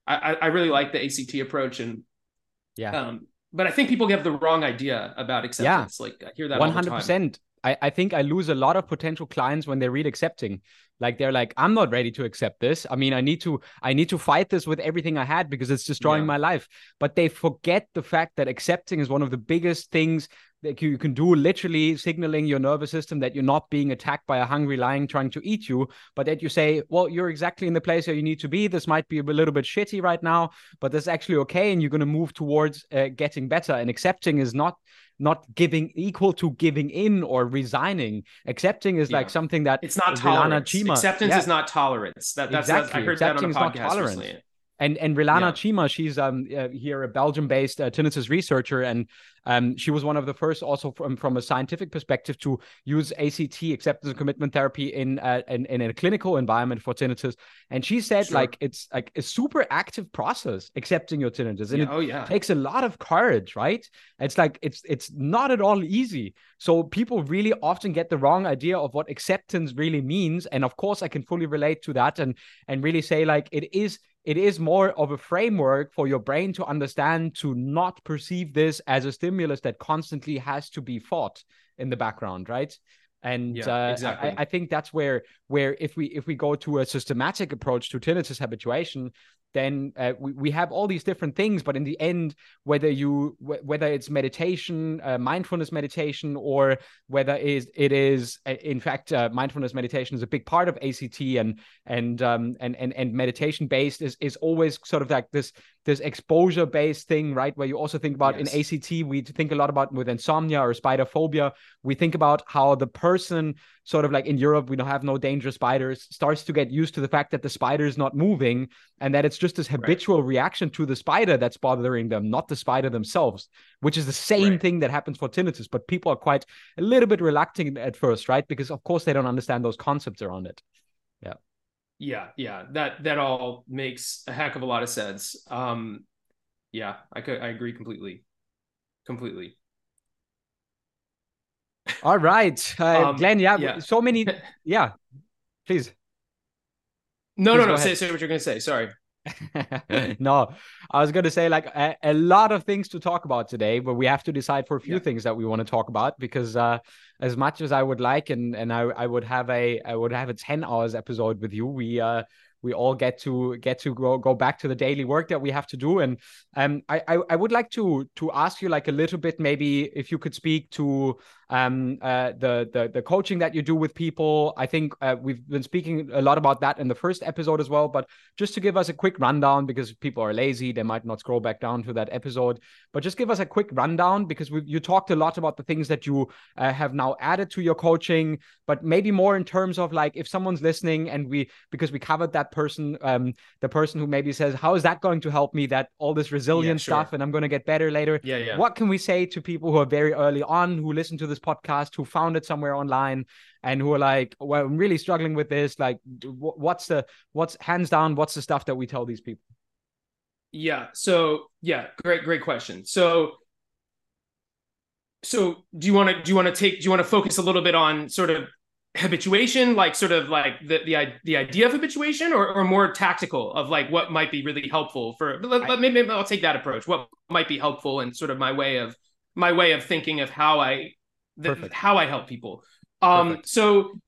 i i really like the act approach and yeah. um but i think people have the wrong idea about acceptance. Yeah. like i hear that 100% I, I think I lose a lot of potential clients when they read accepting. Like they're like i'm not ready to accept this. I mean i need to i need to fight this with everything i had because it's destroying yeah. my life. But they forget the fact that accepting is one of the biggest things that you can do literally signaling your nervous system that you're not being attacked by a hungry lion trying to eat you but that you say well you're exactly in the place where you need to be this might be a little bit shitty right now but that's actually okay and you're going to move towards uh, getting better and accepting is not not giving equal to giving in or resigning. Accepting is yeah. like something that it's not tolerance. Acceptance yeah. is not tolerance. That, that's, exactly. That's, I heard Accepting that on a podcast recently. And and Rilana yeah. Cima, she's um uh, here a Belgium-based uh, tinnitus researcher, and um she was one of the first also from from a scientific perspective to use ACT acceptance and commitment therapy in uh, in, in a clinical environment for tinnitus. And she said sure. like it's like a super active process accepting your tinnitus, and yeah. it oh, yeah. takes a lot of courage, right? It's like it's it's not at all easy. So people really often get the wrong idea of what acceptance really means, and of course I can fully relate to that, and and really say like it is it is more of a framework for your brain to understand to not perceive this as a stimulus that constantly has to be fought in the background right and yeah, uh, exactly. I, I, think that's where where if we if we go to a systematic approach to tinnitus habituation then uh, we, we have all these different things but in the end whether you whether it's meditation uh, mindfulness meditation or whether it is, it is uh, in fact uh, mindfulness meditation is a big part of act and and um, and and, and meditation based is is always sort of like this this exposure based thing right where you also think about yes. in act we think a lot about with insomnia or spider phobia we think about how the person person sort of like in Europe, we don't have no dangerous spiders, starts to get used to the fact that the spider is not moving and that it's just this habitual right. reaction to the spider that's bothering them, not the spider themselves, which is the same right. thing that happens for tinnitus. But people are quite a little bit reluctant at first, right? Because of course they don't understand those concepts around it. Yeah. Yeah, yeah. That that all makes a heck of a lot of sense. Um yeah, I could I agree completely. Completely. All right, uh, um, Glenn. Yeah, yeah, so many. Yeah, please. No, please no, no. Say, say what you're going to say. Sorry. no, I was going to say like a, a, lot of things to talk about today, but we have to decide for a few yeah. things that we want to talk about because uh, as much as I would like and and I, I would have a I would have a ten hours episode with you, we uh we all get to get to go go back to the daily work that we have to do. And um, I, I, I would like to to ask you like a little bit maybe if you could speak to um, uh, the, the the coaching that you do with people. I think uh, we've been speaking a lot about that in the first episode as well. But just to give us a quick rundown, because people are lazy, they might not scroll back down to that episode. But just give us a quick rundown because we you talked a lot about the things that you uh, have now added to your coaching, but maybe more in terms of like if someone's listening and we because we covered that person, um, the person who maybe says, "How is that going to help me?" That all this resilient yeah, sure. stuff, and I'm going to get better later. Yeah, yeah. What can we say to people who are very early on who listen to this podcast who found it somewhere online and who are like well i'm really struggling with this. Like what's the what's hands down what's the stuff that we tell these people? Yeah. So yeah great great question. So so do you want to do you want to take do you want to focus a little bit on sort of habituation like sort of like the the, the idea of habituation or, or more tactical of like what might be really helpful for let, let, maybe i'll take that approach. What might be helpful and sort of my way of my way of thinking of how i the, how I help people. Um, Perfect. so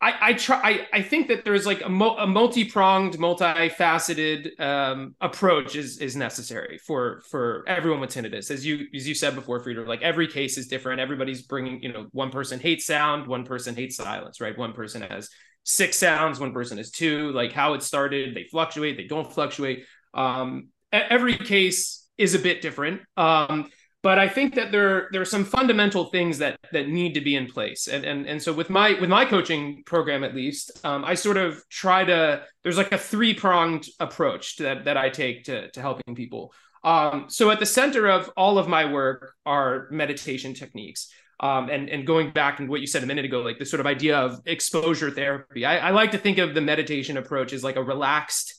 I, I try. I, I think that there's like a, mo- a multi-pronged, multifaceted um, approach is is necessary for for everyone with tinnitus. As you as you said before, Frieder, like every case is different. Everybody's bringing, you know, one person hates sound, one person hates silence, right? One person has six sounds, one person has two. Like how it started, they fluctuate, they don't fluctuate. Um, every case is a bit different. Um, but I think that there there are some fundamental things that that need to be in place, and and and so with my with my coaching program at least, um, I sort of try to there's like a three pronged approach that that I take to to helping people. Um, so at the center of all of my work are meditation techniques. Um, and and going back and what you said a minute ago, like the sort of idea of exposure therapy. I, I like to think of the meditation approach as like a relaxed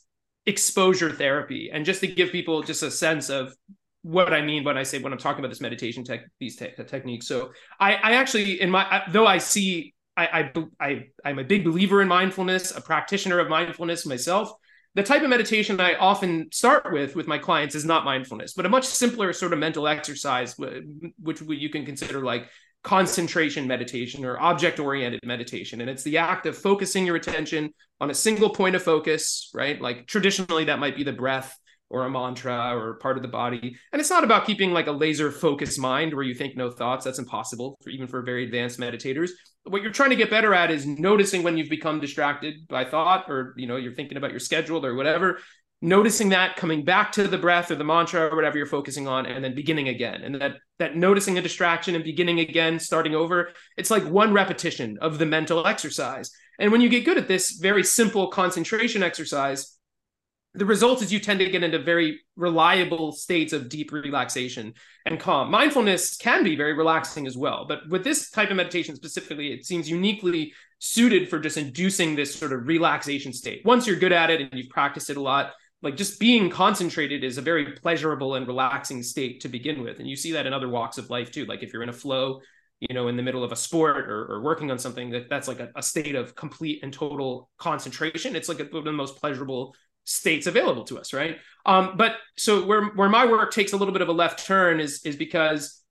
exposure therapy, and just to give people just a sense of what I mean when I say when I'm talking about this meditation tech these te- techniques. So I, I actually in my though I see I, I I I'm a big believer in mindfulness, a practitioner of mindfulness myself. The type of meditation I often start with with my clients is not mindfulness, but a much simpler sort of mental exercise, which you can consider like concentration meditation or object oriented meditation. And it's the act of focusing your attention on a single point of focus, right? Like traditionally, that might be the breath or a mantra or part of the body. And it's not about keeping like a laser focused mind where you think no thoughts. That's impossible for even for very advanced meditators. What you're trying to get better at is noticing when you've become distracted by thought or you know you're thinking about your schedule or whatever. Noticing that, coming back to the breath or the mantra or whatever you're focusing on, and then beginning again. And that that noticing a distraction and beginning again, starting over, it's like one repetition of the mental exercise. And when you get good at this very simple concentration exercise, the result is you tend to get into very reliable states of deep relaxation and calm. Mindfulness can be very relaxing as well, but with this type of meditation specifically, it seems uniquely suited for just inducing this sort of relaxation state. Once you're good at it and you've practiced it a lot, like just being concentrated is a very pleasurable and relaxing state to begin with. And you see that in other walks of life too. Like if you're in a flow, you know, in the middle of a sport or, or working on something that that's like a, a, state of complete and total concentration. It's like a, one of the most pleasurable states available to us, right? Um, but so where where my work takes a little bit of a left turn is is because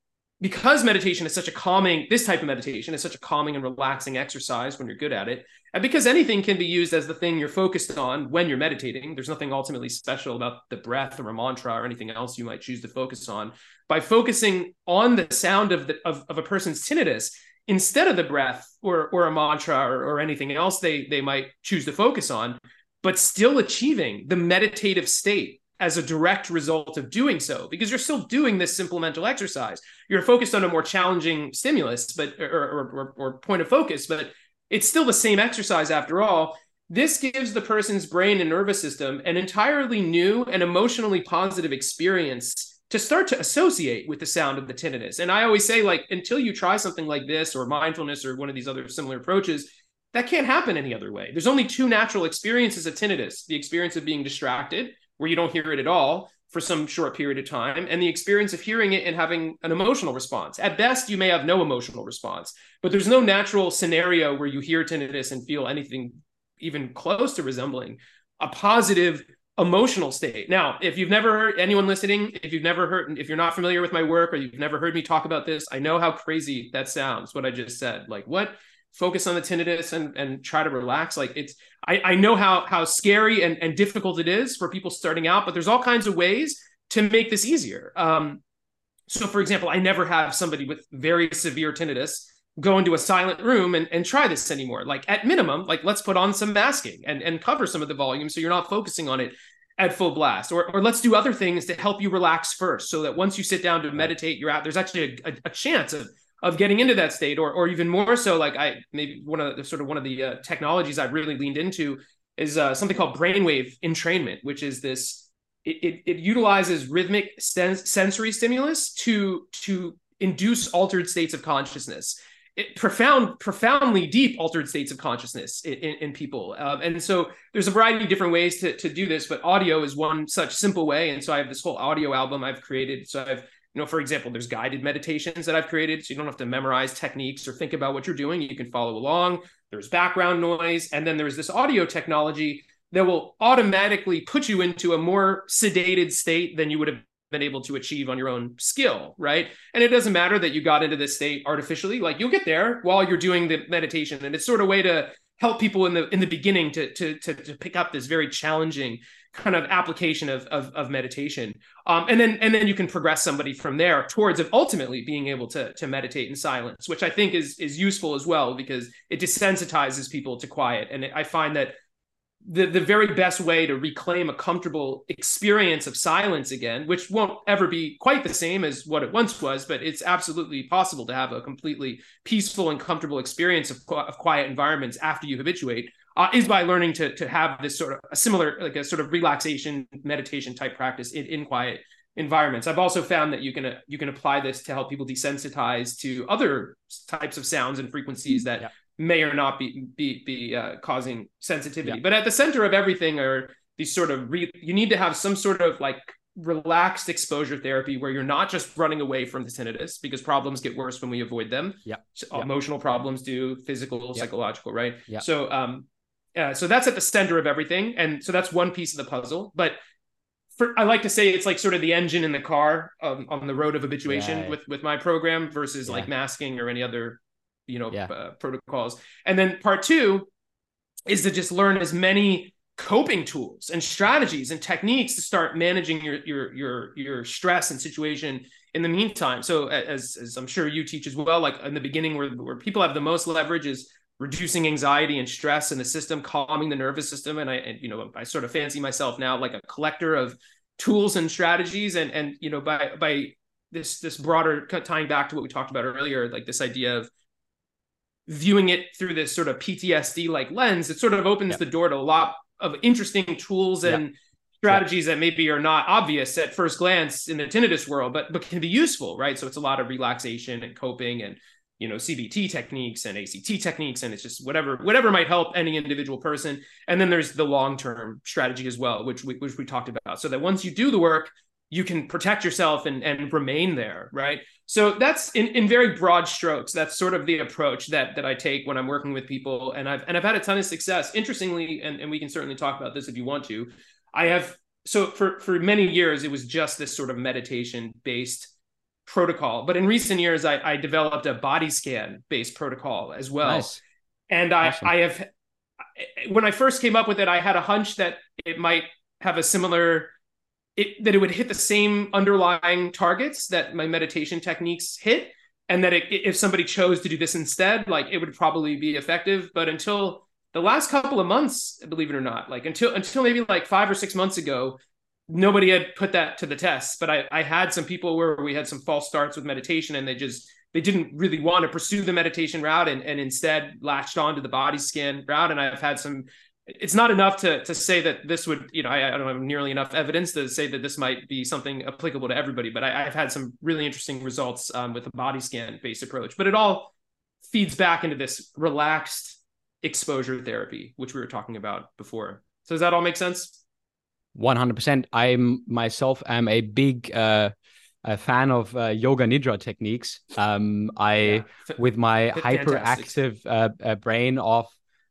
because meditation is such a calming this type of meditation is such a calming and relaxing exercise when you're good at it and because anything can be used as the thing you're focused on when you're meditating there's nothing ultimately special about the breath or a mantra or anything else you might choose to focus on by focusing on the sound of the of, of a person's tinnitus instead of the breath or or a mantra or, or anything else they they might choose to focus on but still achieving the meditative state as a direct result of doing so because you're still doing this simple mental exercise. You're focused on a more challenging stimulus, but or, or, or, or point of focus, but it's still the same exercise after all. This gives the person's brain and nervous system an entirely new and emotionally positive experience to start to associate with the sound of the tinnitus. And I always say, like, until you try something like this or mindfulness or one of these other similar approaches, that can't happen any other way. There's only two natural experiences of tinnitus the experience of being distracted, where you don't hear it at all for some short period of time, and the experience of hearing it and having an emotional response. At best, you may have no emotional response, but there's no natural scenario where you hear tinnitus and feel anything even close to resembling a positive emotional state. Now, if you've never heard anyone listening, if you've never heard, if you're not familiar with my work or you've never heard me talk about this, I know how crazy that sounds, what I just said. Like, what? Focus on the tinnitus and and try to relax. Like it's i i know how how scary and and difficult it is for people starting out but there's all kinds of ways to make this easier. Um so for example i never have somebody with very severe tinnitus go into a silent room and, and try this anymore. Like at minimum like let's put on some masking and and cover some of the volume so you're not focusing on it at full blast. Or, or let's do other things to help you relax first so that once you sit down to meditate you're out. There's actually a, a, a chance of of getting into that state or or even more so like i maybe one of the sort of one of the uh, technologies i've really leaned into is uh, something called brainwave entrainment which is this it, it, it utilizes rhythmic sen- sensory stimulus to to induce altered states of consciousness. It, profound profoundly deep altered states of consciousness in, in, in people. Um, and so there's a variety of different ways to, to do this but audio is one such simple way. And so i have this whole audio album i've created. So i've you know, for example, there's guided meditations that I've created. So you don't have to memorize techniques or think about what you're doing. You can follow along. There's background noise. And then there's this audio technology that will automatically put you into a more sedated state than you would have been able to achieve on your own skill, right? And it doesn't matter that you got into this state artificially. Like you'll get there while you're doing the meditation. And it's sort of a way to help people in the in the beginning to to to, to pick up this very challenging kind of application of of, of meditation. Um, and then and then you can progress somebody from there towards ultimately being able to to meditate in silence which i think is is useful as well because it desensitizes people to quiet. And i find that the, the very best way to reclaim a comfortable experience of silence again, which won't ever be quite the same as what it once was, but it's absolutely possible to have a completely peaceful and comfortable experience of, of quiet environments after you habituate, uh, is by learning to, to have this sort of a similar, like a sort of relaxation meditation type practice in, in quiet environments. I've also found that you can uh, you can apply this to help people desensitize to other types of sounds and frequencies that yeah may or not be be be uh, causing sensitivity. Yeah. But at the center of everything are these sort of re- you need to have some sort of like relaxed exposure therapy where you're not just running away from the tinnitus because problems get worse when we avoid them. Yeah. So yeah. Emotional problems do, physical, yeah. psychological, right? Yeah. So um uh, so that's at the center of everything. And so that's one piece of the puzzle. But for, I like to say it's like sort of the engine in the car um, on the road of habituation yeah. with with my program versus like masking or any other you know yeah. uh, protocols and then part two is to just learn as many coping tools and strategies and techniques to start managing your your your your stress and situation in the meantime so as, as i'm sure you teach as well like in the beginning where, where people have the most leverage is reducing anxiety and stress in the system calming the nervous system and i and, you know i sort of fancy myself now like a collector of tools and strategies and and you know by by this this broader tying back to what we talked about earlier like this idea of viewing it through this sort of PTSD like lens, it sort of opens yeah. the door to a lot of interesting tools and yeah. strategies yeah. that maybe are not obvious at first glance in the tinnitus world, but but can be useful, right? So it's a lot of relaxation and coping and you know CBT techniques and ACT techniques, and it's just whatever whatever might help any individual person. And then there's the long term strategy as well, which we which we talked about, so that once you do the work, you can protect yourself and, and remain there right? So that's in, in very broad strokes that's sort of the approach that that i take when i'm working with people. And i've and i've had a ton of success interestingly and, and we can certainly talk about this if you want to. I have so for for many years it was just this sort of meditation based protocol but in recent years i, I developed a body scan based protocol as well nice. and i awesome. i have when i first came up with it i had a hunch that it might have a similar it, that it would hit the same underlying targets that my meditation techniques hit and that it, if somebody chose to do this instead like it would probably be effective but until the last couple of months believe it or not like until until maybe like five or six months ago nobody had put that to the test. But I, I had some people where we had some false starts with meditation and they just they didn't really want to pursue the meditation route and, and instead latched on to the body scan route. And I've had some it's not enough to to say that this would you know I, I, don't have nearly enough evidence to say that this might be something applicable to everybody but I, have had some really interesting results um, with a body scan based approach but it all feeds back into this relaxed exposure therapy which we were talking about before so does that all make sense 100% i myself am a big uh a fan of uh, yoga nidra techniques um i yeah. with my hyperactive uh, uh, brain of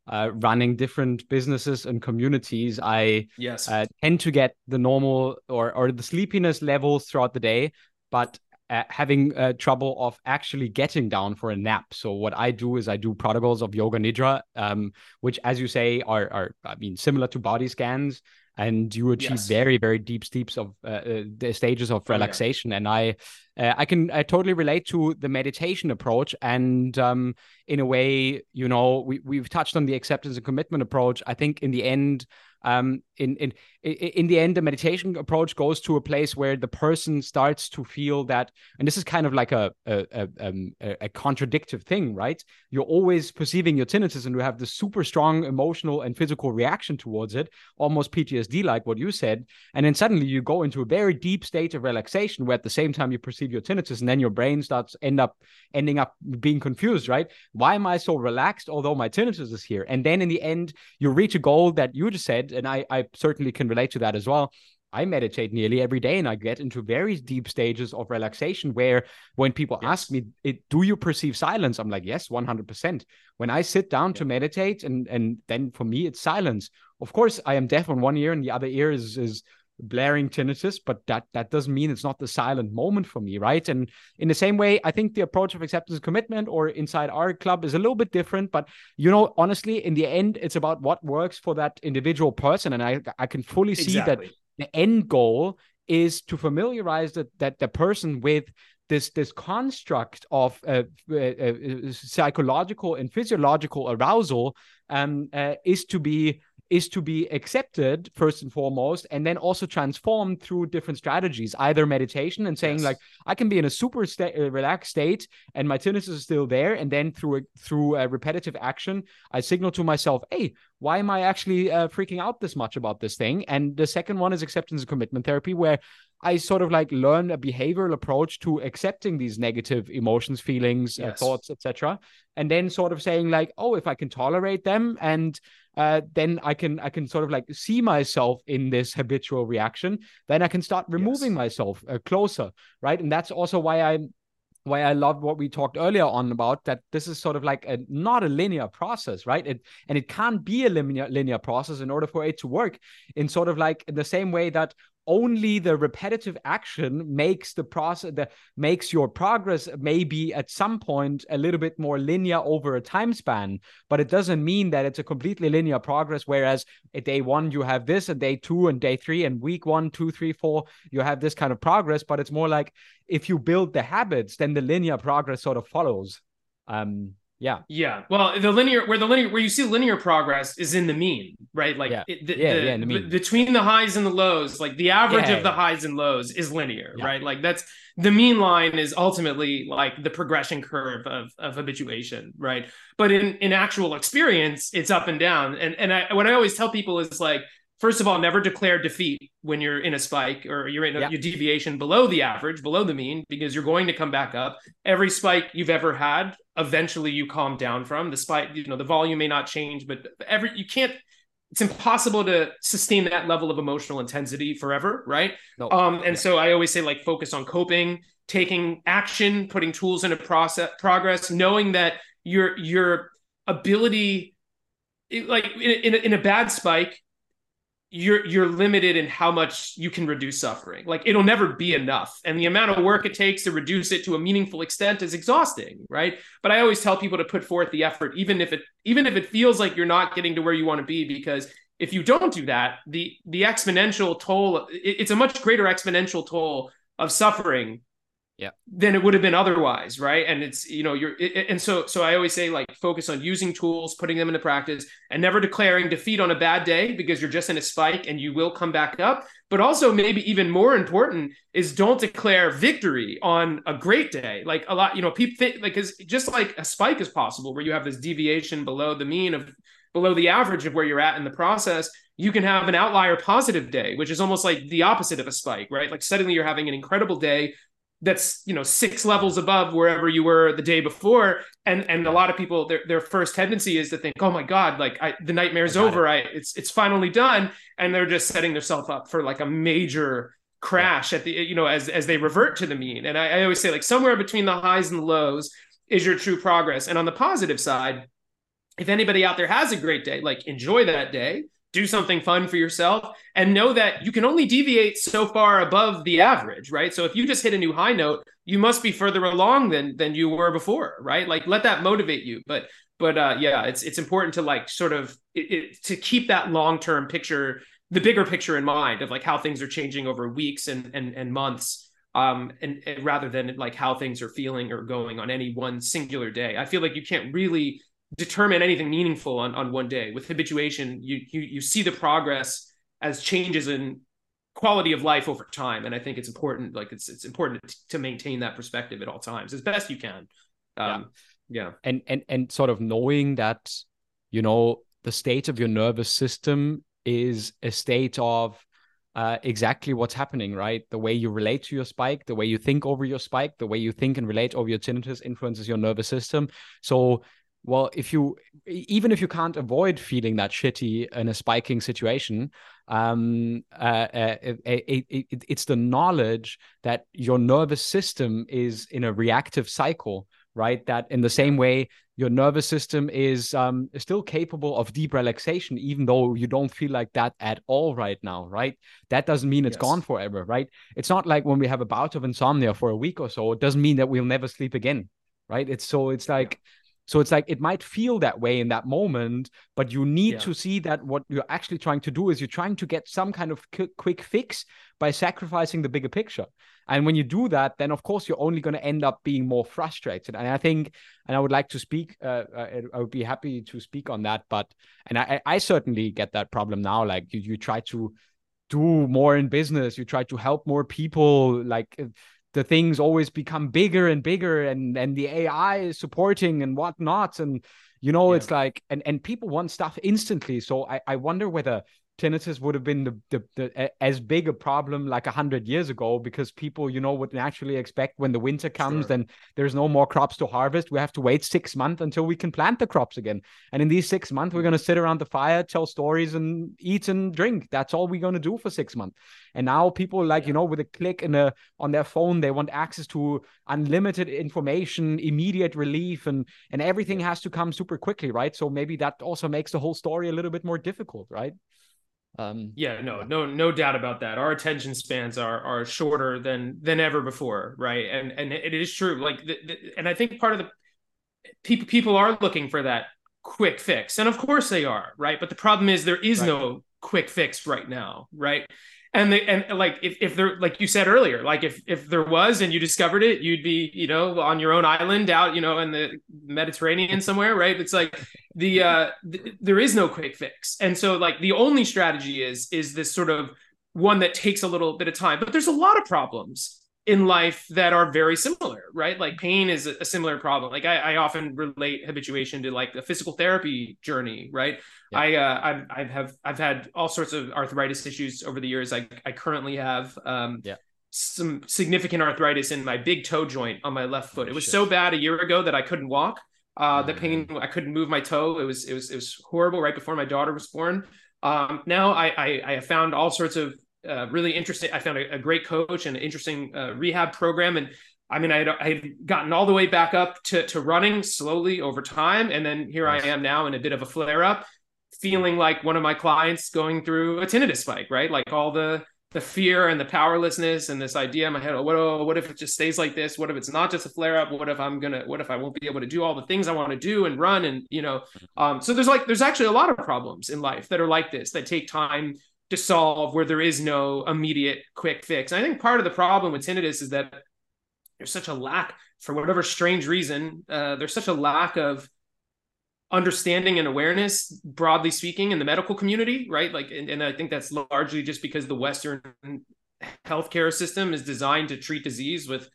uh, running different businesses and communities, I yes uh, tend to get the normal or or the sleepiness levels throughout the day, but uh, having uh, trouble of actually getting down for a nap. So what I do is I do protocols of yoga nidra, um, which, as you say, are are I mean similar to body scans, and you achieve yes. very very deep steeps of uh, uh, the stages of relaxation. Oh, yeah. And I uh, I can I totally relate to the meditation approach, and um, in a way, you know, we we've touched on the acceptance and commitment approach. I think in the end, um, in in in the end, the meditation approach goes to a place where the person starts to feel that, and this is kind of like a a, a, um, a contradictive thing, right? You're always perceiving your tinnitus, and you have this super strong emotional and physical reaction towards it, almost PTSD, like what you said, and then suddenly you go into a very deep state of relaxation, where at the same time you perceive your tinnitus, and then your brain starts end up ending up being confused, right? Why am I so relaxed, although my tinnitus is here? And then in the end, you reach a goal that you just said and I, I certainly can relate to that as well. I meditate nearly every day and I get into very deep stages of relaxation where when people yes. ask me, do you perceive silence? I'm like, yes, 100%. When I sit down yeah. to meditate and, and then for me, it's silence. Of course, I am deaf on one ear and the other ear is, is blaring tinnitus, but that, that doesn't mean it's not the silent moment for me, right? And in the same way, I think the approach of acceptance commitment or inside our club is a little bit different, but you know, honestly, in the end, it's about what works for that individual person. And I, I can fully see exactly. that the end goal is to familiarize that that the person with this this construct of uh, uh, uh, psychological and physiological arousal um, uh, is to be is to be accepted first and foremost and then also transformed through different strategies either meditation and saying yes. like i can be in a super sta- uh, relaxed state and my tinnitus is still there and then through a, through a repetitive action i signal to myself hey why am i actually uh, freaking out this much about this thing and the second one is acceptance and commitment therapy where I sort of like learn a behavioral approach to accepting these negative emotions, feelings, uh, yes. uh, thoughts, etc., and then sort of saying like, oh, if I can tolerate them, and uh, then I can I can sort of like see myself in this habitual reaction. Then I can start removing yes. myself uh, closer, right? And that's also why I'm why I loved what we talked earlier on about that this is sort of like a not a linear process, right? It and it can't be a linear linear process in order for it to work in sort of like in the same way that only the repetitive action makes the process that makes your progress maybe at some point a little bit more linear over a time span but it doesn't mean that it's a completely linear progress whereas at day one you have this and day two and day three and week one two three four you have this kind of progress but it's more like if you build the habits then the linear progress sort of follows. Um yeah. Yeah. Well, the linear where the linear where you see linear progress is in the mean, right? Like yeah. It, the, yeah, the, yeah, the mean. between the highs and the lows, like the average yeah, of the highs and lows is linear, right? Like that's the mean line is ultimately like the progression curve of of habituation, right? But in in actual experience, it's up and down. And and I what I always tell people is like first of all, never declare defeat when you're in a spike or you're in a, your deviation below the average, below the mean, because you're going to come back up. Every spike you've ever had, eventually you calm down from. The spike, you know, the volume may not change, but every you can't. It's impossible to sustain that level of emotional intensity forever, right? No. Um, and yeah. so I always say, like, focus on coping, taking action, putting tools into process progress, knowing that your your ability, like in, in, in a bad spike, you're you're limited in how much you can reduce suffering. Like it'll never be enough. And the amount of work it takes to reduce it to a meaningful extent is exhausting right? But i always tell people to put forth the effort even if it even if it feels like you're not getting to where you want to be because if you don't do that the the exponential toll it's a much greater exponential toll of suffering yeah. than it would have been otherwise right? And it's you know you're it, and so so i always say like focus on using tools putting them into practice and never declaring defeat on a bad day because you're just in a spike and you will come back up. But also maybe even more important is don't declare victory on a great day. Like a lot you know people think like because just like a spike is possible where you have this deviation below the mean of below the average of where you're at in the process. You can have an outlier positive day which is almost like the opposite of a spike right? Like suddenly you're having an incredible day that's you know six levels above wherever you were the day before. And and a lot of people their, their first tendency is to think oh my god like I, the nightmare's over. it. i it's it's finally done. And they're just setting themselves up for like a major crash yeah. at the you know as as they revert to the mean. And I, I always say like somewhere between the highs and the lows is your true progress. And on the positive side if anybody out there has a great day like enjoy that day do something fun for yourself and know that you can only deviate so far above the average right? So if you just hit a new high note you must be further along than than you were before right? Like let that motivate you. But but uh yeah it's it's important to like sort of it, it, to keep that long-term picture the bigger picture in mind of like how things are changing over weeks and and, and months um and, and rather than like how things are feeling or going on any one singular day. I feel like you can't really determine anything meaningful on, on one day. With habituation, you, you you see the progress as changes in quality of life over time, and I think it's important. Like it's it's important to maintain that perspective at all times as best you can. Um, yeah. yeah, and and and sort of knowing that you know the state of your nervous system is a state of uh, exactly what's happening, right? The way you relate to your spike, the way you think over your spike, the way you think and relate over your tinnitus influences your nervous system. So well if you even if you can't avoid feeling that shitty in a spiking situation um, uh, uh, it, it, it, it's the knowledge that your nervous system is in a reactive cycle right? That in the same way your nervous system is um, still capable of deep relaxation even though you don't feel like that at all right now right? That doesn't mean it's yes. gone forever right? It's not like when we have a bout of insomnia for a week or so it doesn't mean that we'll never sleep again right? It's so it's like yeah so it's like it might feel that way in that moment, but you need yeah. to see that what you're actually trying to do is you're trying to get some kind of quick fix by sacrificing the bigger picture. And when you do that, then of course you're only going to end up being more frustrated. And I think, and I would like to speak, uh, uh I would be happy to speak on that. But and I, I certainly get that problem now. Like you, you try to do more in business, you try to help more people, like the things always become bigger and bigger and and the ai is supporting and whatnot and you know yeah. it's like and and people want stuff instantly so i i wonder whether tinnitus would have been the, the, the as big a problem like a hundred years ago because people you know would naturally expect when the winter comes sure. then there's no more crops to harvest. We have to wait six months until we can plant the crops again. And in these six months we're going to mm-hmm. sit around the fire tell stories and eat and drink. That's all we're going to do for six months. And now people like yeah. you know with a click in a on their phone they want access to unlimited information immediate relief and and everything has to come super quickly right? So maybe that also makes the whole story a little bit more difficult right um, yeah, no, no, no doubt about that. Our attention spans are are shorter than than ever before, right? And and it is true. Like, the, the, and I think part of the people people are looking for that quick fix, and of course they are, right? But the problem is there is right. no quick fix right now, right? And the and like if, if there like you said earlier like if if there was and you discovered it you'd be you know on your own island out you know in the mediterranean somewhere right? It's like the uh th- there is no quick fix. And so like the only strategy is is this sort of one that takes a little bit of time. But there's a lot of problems in life that are very similar, right? Like pain is a, similar problem. Like I, I, often relate habituation to like a physical therapy journey, right? Yeah. I, uh, I've, I've have, I've had all sorts of arthritis issues over the years. I, I currently have, um, yeah. some significant arthritis in my big toe joint on my left foot. Oh, it was shit. so bad a year ago that I couldn't walk. Uh, the pain, I couldn't move my toe. It was, it was, it was horrible right before my daughter was born. Um, now I, I, I have found all sorts of uh, really interesting. I found a, a, great coach and an interesting uh, rehab program. And I mean, I had, I had gotten all the way back up to, to running slowly over time. And then here nice. I am now in a bit of a flare up, feeling like one of my clients going through a tinnitus spike, right? Like all the, the fear and the powerlessness and this idea in my head, oh, what, oh, what if it just stays like this? What if it's not just a flare up? What if I'm going to, what if I won't be able to do all the things I want to do and run? And, you know, um, so there's like, there's actually a lot of problems in life that are like this, that take time to solve where there is no immediate quick fix. And I think part of the problem with tinnitus is that there's such a lack for whatever strange reason uh, there's such a lack of understanding and awareness broadly speaking in the medical community right like and, and i think that's largely just because the western healthcare system is designed to treat disease with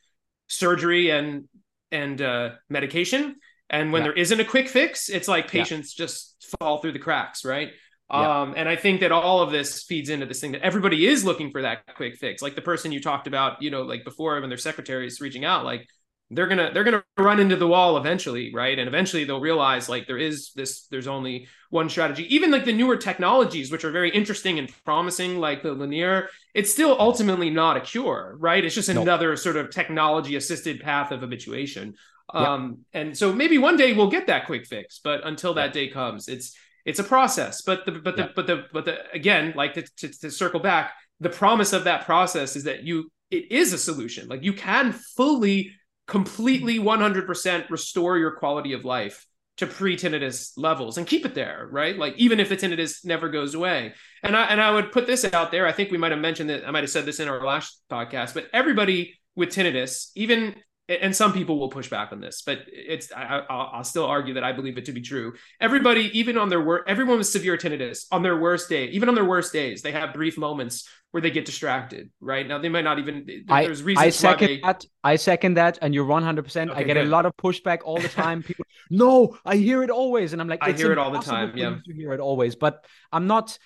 surgery and and uh, medication and when yeah. there isn't a quick fix it's like patients yeah. just fall through the cracks right yeah. Um, and I think that all of this feeds into this thing that everybody is looking for that quick fix. Like the person you talked about, you know, like before when their secretary is reaching out, like they're gonna they're gonna run into the wall eventually, right? And eventually they'll realize like there is this there's only one strategy. Even like the newer technologies, which are very interesting and promising, like the Lenire, it's still ultimately not a cure, right? It's just another sort of technology assisted path of habituation. Um, and so maybe one day we'll get that quick fix, but until that day comes, it's it's a process but the but the yeah. but the but the again like to, to, to circle back the promise of that process is that you it is a solution. Like you can fully completely 100% restore your quality of life to pre-tinnitus levels and keep it there right? Like even if the tinnitus never goes away. And i and i would put this out there. I think we might have mentioned that i might have said this in our last podcast but everybody with tinnitus even and some people will push back on this, but it's I, will still argue that I believe it to be true. Everybody, even on their worst, everyone with severe tinnitus on their worst day, even on their worst days, they have brief moments where they get distracted. Right now, they might not even. There's reasons. I second they... that. I second that, and you're 100. Okay, percent I get good. a lot of pushback all the time. People, no, I hear it always, and I'm like, I hear it all the time. Yeah, to hear it always, but I'm not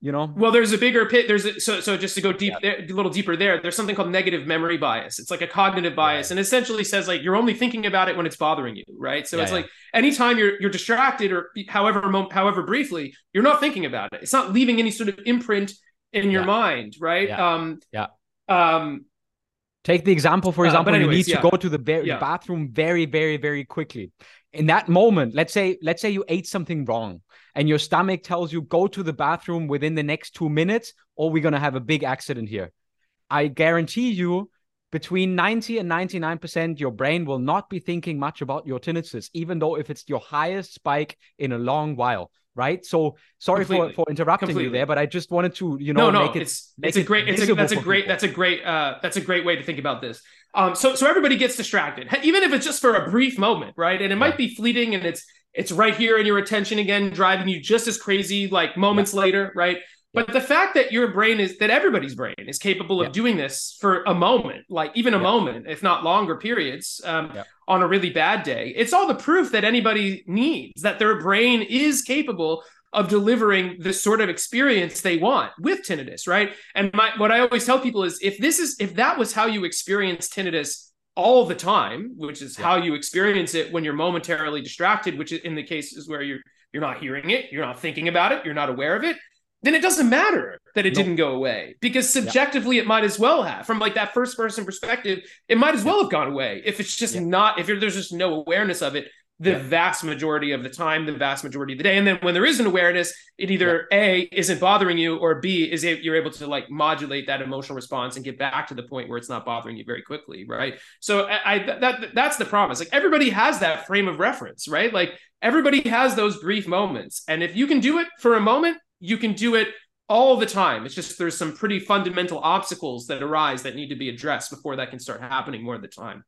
you know? Well there's a bigger pit there's a, so so just to go deep yeah. there, a little deeper there there's something called negative memory bias. It's like a cognitive bias yeah. and essentially says like you're only thinking about it when it's bothering you right? So yeah, it's like anytime you're you're distracted or however however briefly you're not thinking about it. It's not leaving any sort of imprint in your mind right? Um yeah. um take the example for uh, example uh, anyways, you need to go to the bathroom very very very quickly. In that moment let's say let's say you ate something wrong and your stomach tells you go to the bathroom within the next two minutes or we're going to have a big accident here. I guarantee you between 90 and 99% your brain will not be thinking much about your tinnitus even though if it's your highest spike in a long while right? So sorry for, for interrupting Completely. you there but i just wanted to you know no, no, make it it's, it's a great it's a, that's a great people. that's a great uh that's a great way to think about this. Um so so everybody gets distracted even if it's just for a brief moment right? And it might be fleeting and it's it's right here in your attention again, driving you just as crazy like moments yeah. later, right? Yeah. But the fact that your brain is that everybody's brain is capable of yeah. doing this for a moment, like even a moment, if not longer periods, um, on a really bad day, it's all the proof that anybody needs that their brain is capable of delivering the sort of experience they want with tinnitus, right? And my, what I always tell people is if this is if that was how you experience tinnitus all the time, which is yeah. how you experience it when you're momentarily distracted, which in the cases where you're you're not hearing it, you're not thinking about it, you're not aware of it, then it doesn't matter that it nope. didn't go away because subjectively yeah. it might as well have. From like that first person perspective, it might as well have gone away if it's just yeah. not if there's just no awareness of it the yeah. vast majority of the time, the vast majority of the day. And then when there is an awareness, it either yeah. A isn't bothering you or B is it, you're able to like modulate that emotional response and get back to the point where it's not bothering you very quickly. Right. So I, I that that's the promise. Like everybody has that frame of reference, right? Like everybody has those brief moments. And if you can do it for a moment, you can do it all the time. It's just there's some pretty fundamental obstacles that arise that need to be addressed before that can start happening more of the time.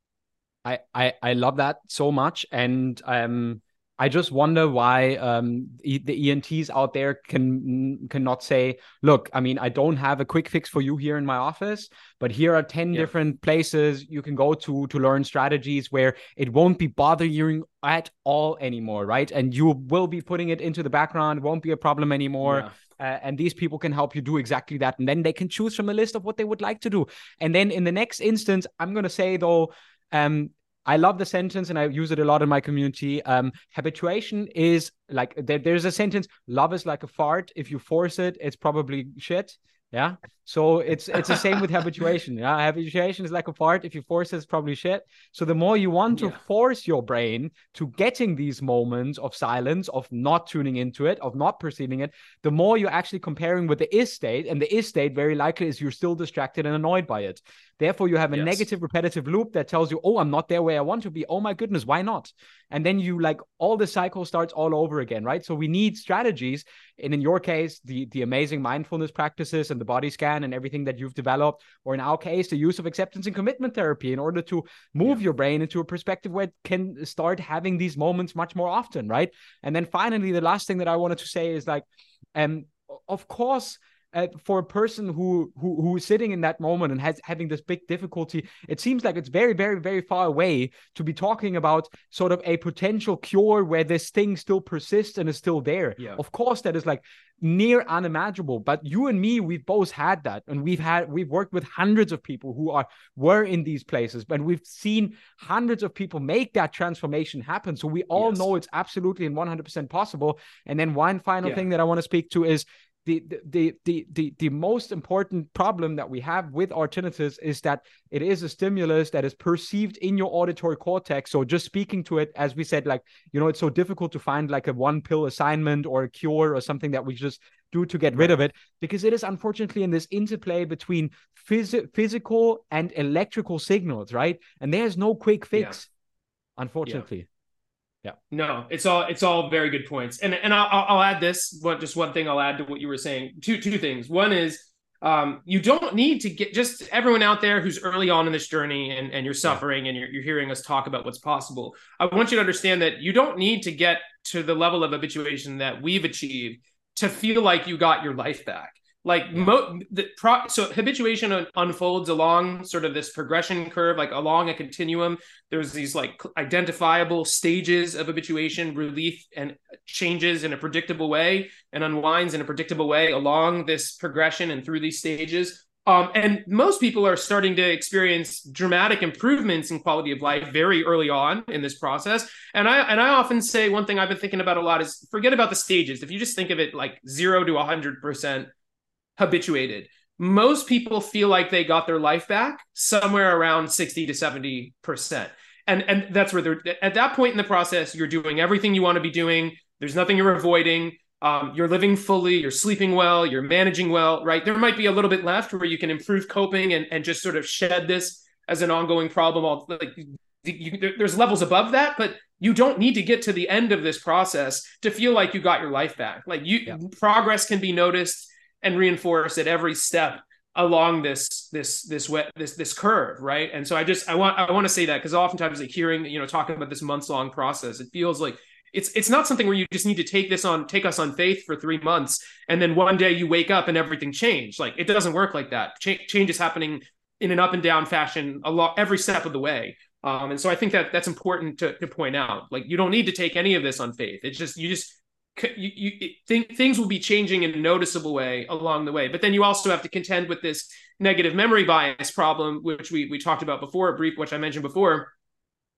I, I, I love that so much. And um, I just wonder why um, the ENTs out there can cannot say, look, I mean, I don't have a quick fix for you here in my office, but here are 10 yeah. different places you can go to to learn strategies where it won't be bothering you at all anymore, right? And you will be putting it into the background, won't be a problem anymore. Yeah. Uh, and these people can help you do exactly that. And then they can choose from a list of what they would like to do. And then in the next instance, I'm going to say, though, um, I love the sentence and I use it a lot in my community. Um, habituation is like there, there's a sentence: "Love is like a fart. If you force it, it's probably shit." Yeah. So it's it's the same with habituation. Yeah. Habituation is like a fart. If you force it, it's probably shit. So the more you want to yeah. force your brain to getting these moments of silence, of not tuning into it, of not perceiving it, the more you're actually comparing with the is state. And the is state very likely is you're still distracted and annoyed by it. Therefore, you have a yes. negative repetitive loop that tells you, oh, I'm not there where I want to be. Oh my goodness, why not? And then you like all the cycle starts all over again, right? So we need strategies. And in your case, the the amazing mindfulness practices and the body scan and everything that you've developed, or in our case, the use of acceptance and commitment therapy in order to move yeah. your brain into a perspective where it can start having these moments much more often, right? And then finally, the last thing that I wanted to say is like, um, of course uh, for a person who who who's sitting in that moment and has having this big difficulty it seems like it's very very very far away to be talking about sort of a potential cure where this thing still persists and is still there yeah. of course that is like near unimaginable but you and me we've both had that and we've had we've worked with hundreds of people who are were in these places and we've seen hundreds of people make that transformation happen so we all yes. know it's absolutely and 100% possible and then one final yeah. thing that i want to speak to is the, the the the the most important problem that we have with our tinnitus is that it is a stimulus that is perceived in your auditory cortex so just speaking to it as we said like you know it's so difficult to find like a one pill assignment or a cure or something that we just do to get rid of it because it is unfortunately in this interplay between phys- physical and electrical signals right and there's no quick fix yeah. unfortunately yeah. No, it's all it's all very good points, and and I'll, I'll add this one just one thing I'll add to what you were saying. Two two things. One is um, you don't need to get just everyone out there who's early on in this journey and, and you're suffering and you're, you're hearing us talk about what's possible. I want you to understand that you don't need to get to the level of habituation that we've achieved to feel like you got your life back. Like yeah. mo- the pro- so habituation un- unfolds along sort of this progression curve, like along a continuum. There's these like identifiable stages of habituation, relief and changes in a predictable way, and unwinds in a predictable way along this progression and through these stages. Um, and most people are starting to experience dramatic improvements in quality of life very early on in this process. And I and I often say one thing I've been thinking about a lot is forget about the stages. If you just think of it like zero to hundred percent habituated. Most people feel like they got their life back somewhere around 60 to 70%. And, and that's where they're at that point in the process, you're doing everything you want to be doing. There's nothing you're avoiding. Um, you're living fully, you're sleeping well, you're managing well, right? There might be a little bit left where you can improve coping and, and just sort of shed this as an ongoing problem. All like you, there's levels above that, but you don't need to get to the end of this process to feel like you got your life back. Like you, yeah. progress can be noticed and reinforce at every step along this this this wet this this curve right? And so i just i want i want to say that because oftentimes like hearing you know talking about this months long process it feels like it's it's not something where you just need to take this on take us on faith for three months and then one day you wake up and everything changed. Like it doesn't work like that. Ch- change is happening in an up and down fashion a lot every step of the way. Um, and so i think that that's important to, to point out. Like you don't need to take any of this on faith. It's just you just you, you think things will be changing in a noticeable way along the way. But then you also have to contend with this negative memory bias problem which we we talked about before a brief which i mentioned before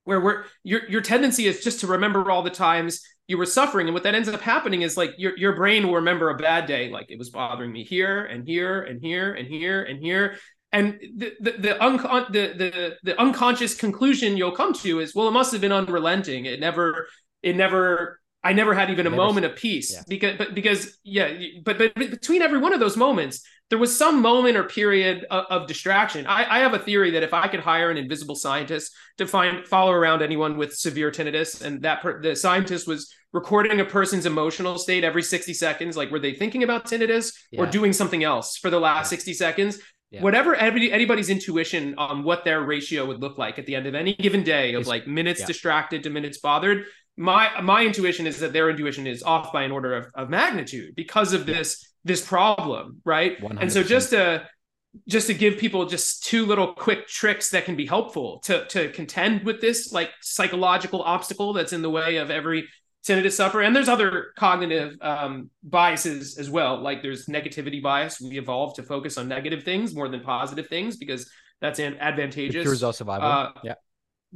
where we're your your tendency is just to remember all the times you were suffering. And what that ends up happening is like your, your brain will remember a bad day like it was bothering me here and here and here and here and here. And the the the, uncon- the the the unconscious conclusion you'll come to is well it must have been unrelenting. It never it never I never had even a never moment of peace yeah. because, but because, yeah, but, but between every one of those moments, there was some moment or period of, of distraction. I, I, have a theory that if I could hire an invisible scientist to find follow around anyone with severe tinnitus, and that per, the scientist was recording a person's emotional state every 60 seconds, like were they thinking about tinnitus yeah. or doing something else for the last yeah. 60 seconds? Whatever anybody, anybody's intuition on what their ratio would look like at the end of any given day of it's, like minutes distracted to minutes bothered, my my intuition is that their intuition is off by an order of, of magnitude because of this this problem right 100%. and so just to just to give people just two little quick tricks that can be helpful to to contend with this like psychological obstacle that's in the way of every tinnitus sufferer and there's other cognitive um, biases as well like there's negativity bias we evolved to focus on negative things more than positive things because that's advantageous. Cures all survival. Uh, yeah.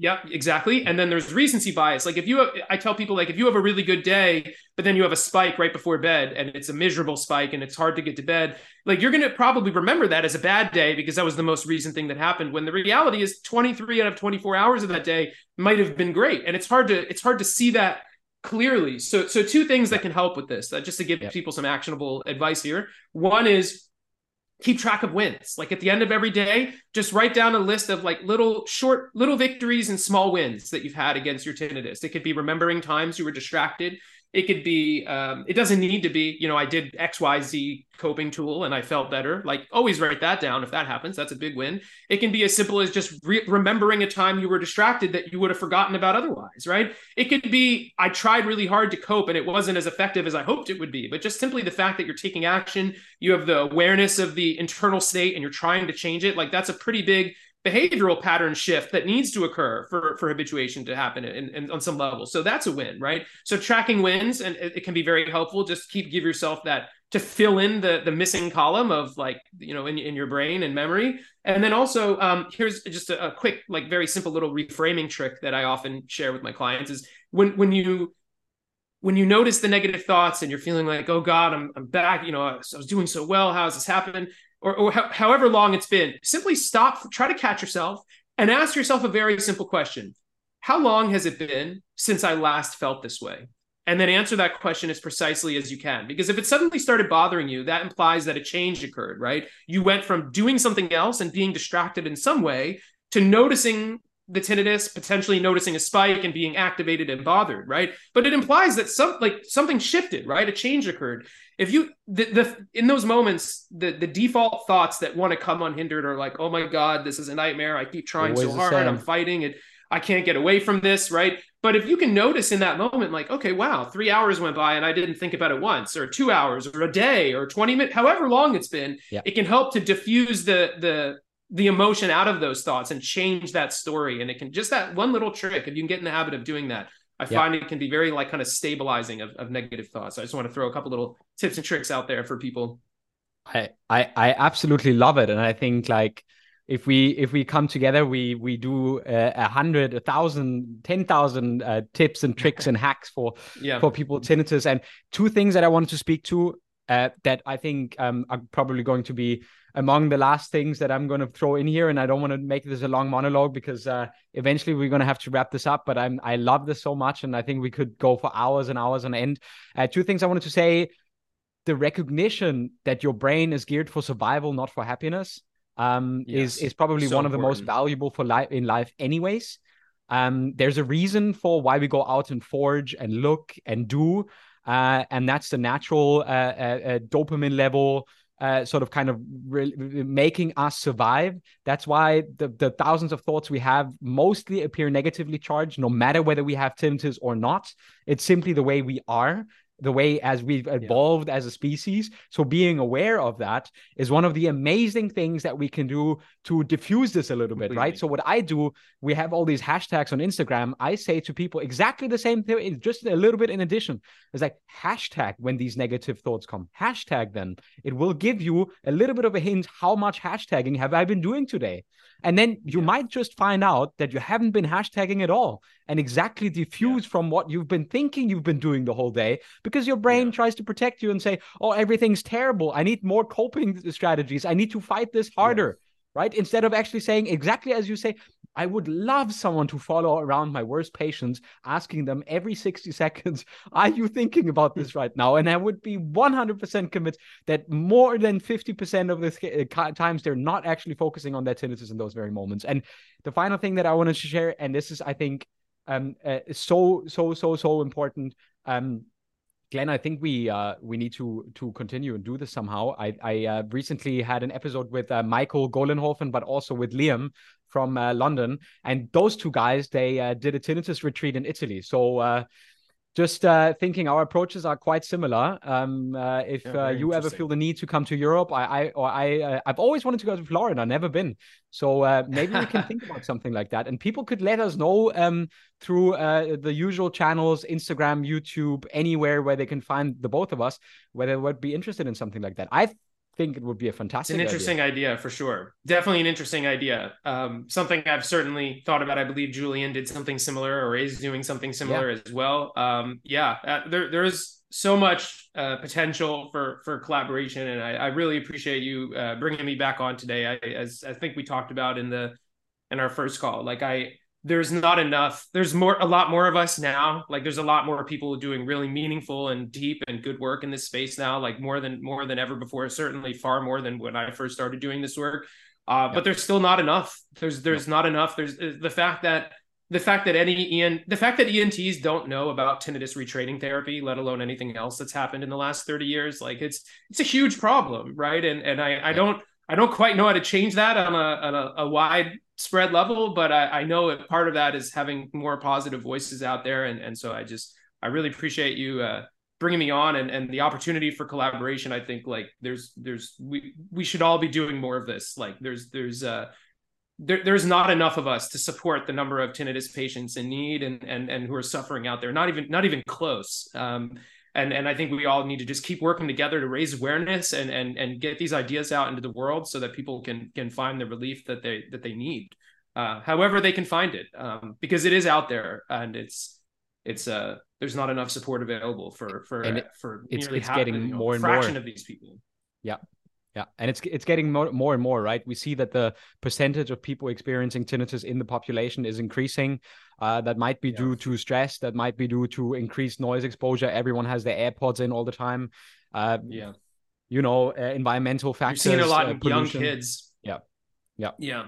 Yeah, exactly. And then there's recency bias. Like if you, have, I tell people like if you have a really good day, but then you have a spike right before bed, and it's a miserable spike, and it's hard to get to bed, like you're gonna probably remember that as a bad day because that was the most recent thing that happened. When the reality is 23 out of 24 hours of that day might have been great, and it's hard to it's hard to see that clearly. So so two things that can help with this, uh, just to give people some actionable advice here. One is keep track of wins. Like at the end of every day, just write down a list of like little short little victories and small wins that you've had against your tinnitus. It could be remembering times you were distracted it could be um, it doesn't need to be you know i did xyz coping tool and i felt better. Like always write that down. If that happens that's a big win. It can be as simple as just re- remembering a time you were distracted that you would have forgotten about otherwise right? It could be i tried really hard to cope and it wasn't as effective as i hoped it would be but just simply the fact that you're taking action you have the awareness of the internal state and you're trying to change it like that's a pretty big behavioral pattern shift that needs to occur for, for habituation to happen in, in, on some level. So that's a win, right? So tracking wins and it, it, can be very helpful. Just keep give yourself that to fill in the the missing column of like you know in, in your brain and memory. And then also um, here's just a, a quick like very simple little reframing trick that I often share with my clients is when when you when you notice the negative thoughts and you're feeling like, oh God, I'm, I'm back, you know, I was, I was doing so well. How has this happened? Or, or ho- however long it's been, simply stop, try to catch yourself, and ask yourself a very simple question How long has it been since I last felt this way? And then answer that question as precisely as you can. Because if it suddenly started bothering you, that implies that a change occurred, right? You went from doing something else and being distracted in some way to noticing the tinnitus, potentially noticing a spike and being activated and bothered, right? But it implies that some like something shifted, right? A change occurred if you the, the in those moments the the default thoughts that want to come unhindered are like oh my god this is a nightmare. I keep trying Always so hard i'm fighting it. I can't get away from this right? But if you can notice in that moment like okay wow three hours went by and i didn't think about it once or two hours or a day or 20 minutes however long it's been yeah. it can help to diffuse the the the emotion out of those thoughts and change that story. And it can just that one little trick if you can get in the habit of doing that I yeah. find it can be very like kind of stabilizing of, of negative thoughts. I just want to throw a couple little tips and tricks out there for people. I, I I absolutely love it, and I think like if we if we come together, we we do uh, a hundred, a thousand, ten thousand uh, tips and tricks and hacks for yeah. for people tinnitus. And two things that I wanted to speak to uh, that I think um, are probably going to be among the last things that I'm going to throw in here. And I don't want to make this a long monologue because uh, eventually we're going to have to wrap this up. But I'm I love this so much, and I think we could go for hours and hours on end. Uh, two things I wanted to say: the recognition that your brain is geared for survival, not for happiness, um, yes. is is probably so one of the most valuable for life in life, anyways. Um, there's a reason for why we go out and forge and look and do. Uh, and that's the natural uh, uh, uh dopamine level uh, sort of kind of re- making us survive. That's why the, the thousands of thoughts we have mostly appear negatively charged, no matter whether we have tinnitus or not. It's simply the way we are the way as we've evolved yeah. as a species. So being aware of that is one of the amazing things that we can do to diffuse this a little Completely. bit, right? So what I do, we have all these hashtags on Instagram. I say to people exactly the same thing, just a little bit in addition. It's like hashtag when these negative thoughts come. Hashtag then. It will give you a little bit of a hint how much hashtagging have I been doing today. And then you yeah. might just find out that you haven't been hashtagging at all and exactly diffuse yeah. from what you've been thinking you've been doing the whole day because your brain yeah. tries to protect you and say, oh, everything's terrible. I need more coping strategies. I need to fight this harder. Right. Instead of actually saying exactly as you say, I would love someone to follow around my worst patients, asking them every 60 seconds, Are you thinking about this right now? And I would be 100% convinced that more than 50% of the uh, times they're not actually focusing on their tinnitus in those very moments. And the final thing that I wanted to share, and this is, I think, um, uh, so, so, so, so important. Um, Glenn, I think we uh, we need to to continue and do this somehow. I I uh, recently had an episode with uh, Michael Golenhofen, but also with Liam from uh, London, and those two guys they uh, did a tinnitus retreat in Italy. So uh, just uh, thinking our approaches are quite similar. Um, uh, if yeah, uh, you ever feel the need to come to Europe, I, I or I, uh, I've always wanted to go to Florida, never been. So uh, maybe we can think about something like that, and people could let us know um, through uh, the usual channels, Instagram, YouTube, anywhere where they can find the both of us, whether they would be interested in something like that. I think it would be a fantastic. It's an interesting idea. idea. for sure. Definitely an interesting idea. Um, something I've certainly thought about. I believe Julian did something similar, or is doing something similar yeah. as well. Um, yeah, uh, there there is so much uh, potential for for collaboration, and I, I really appreciate you uh, bringing me back on today. I, as I think we talked about in the in our first call, like I there's not enough there's more a lot more of us now. Like there's a lot more people doing really meaningful and deep and good work in this space now like more than more than ever before certainly far more than when i first started doing this work. Uh, but there's still not enough. There's there's not enough. There's uh, the fact that the fact that any en the fact that ENTs don't know about tinnitus retraining therapy let alone anything else that's happened in the last 30 years like it's it's a huge problem right? And and i i don't i don't quite know how to change that on a on a, a wide spread level, but I, I know it, part of that is having more positive voices out there. And, and so I just, I really appreciate you uh, bringing me on and, and the opportunity for collaboration. I think like there's, there's, we, we should all be doing more of this. Like there's, there's, uh, there, there's not enough of us to support the number of tinnitus patients in need and, and, and who are suffering out there. Not even, not even close. Um, and and I think we all need to just keep working together to raise awareness and and and get these ideas out into the world so that people can can find the relief that they that they need, uh, however they can find it, um, because it is out there and it's it's uh there's not enough support available for for it, for it's, it's getting you know, more and fraction more of these people. Yeah, yeah, and it's it's getting more, more and more, right? We see that the percentage of people experiencing tinnitus in the population is increasing. Uh, that might be yeah. due to stress. That might be due to increased noise exposure. Everyone has their AirPods in all the time. Uh, yeah, you know, uh, environmental factors. You've seen a lot of uh, young kids. Yeah, yeah, yeah.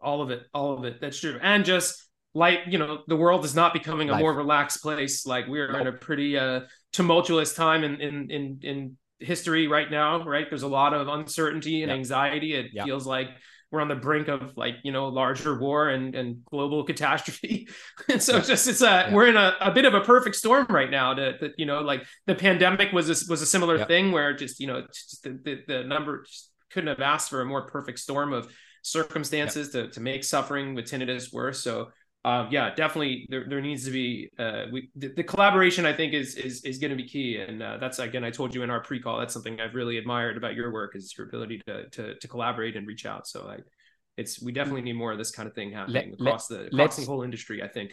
All of it, all of it. That's true. And just like you know, the world is not becoming a Life. more relaxed place. Like we're nope. in a pretty uh, tumultuous time in in in in history right now, right? There's a lot of uncertainty and anxiety. It feels like we're on the brink of like you know larger war and and global catastrophe and so just it's a yeah. we're in a, a bit of a perfect storm right now that that you know like the pandemic was a, was a similar yeah. thing where just you know just the, the, the number couldn't have asked for a more perfect storm of circumstances to, to make suffering with tinnitus worse so uh, yeah, definitely there, there needs to be uh, we the, the, collaboration I think is is is going to be key, and uh, that's again I told you in our pre-call that's something I've really admired about your work is your ability to to, to collaborate and reach out. So like it's we definitely need more of this kind of thing happening let, across the across the whole industry. I think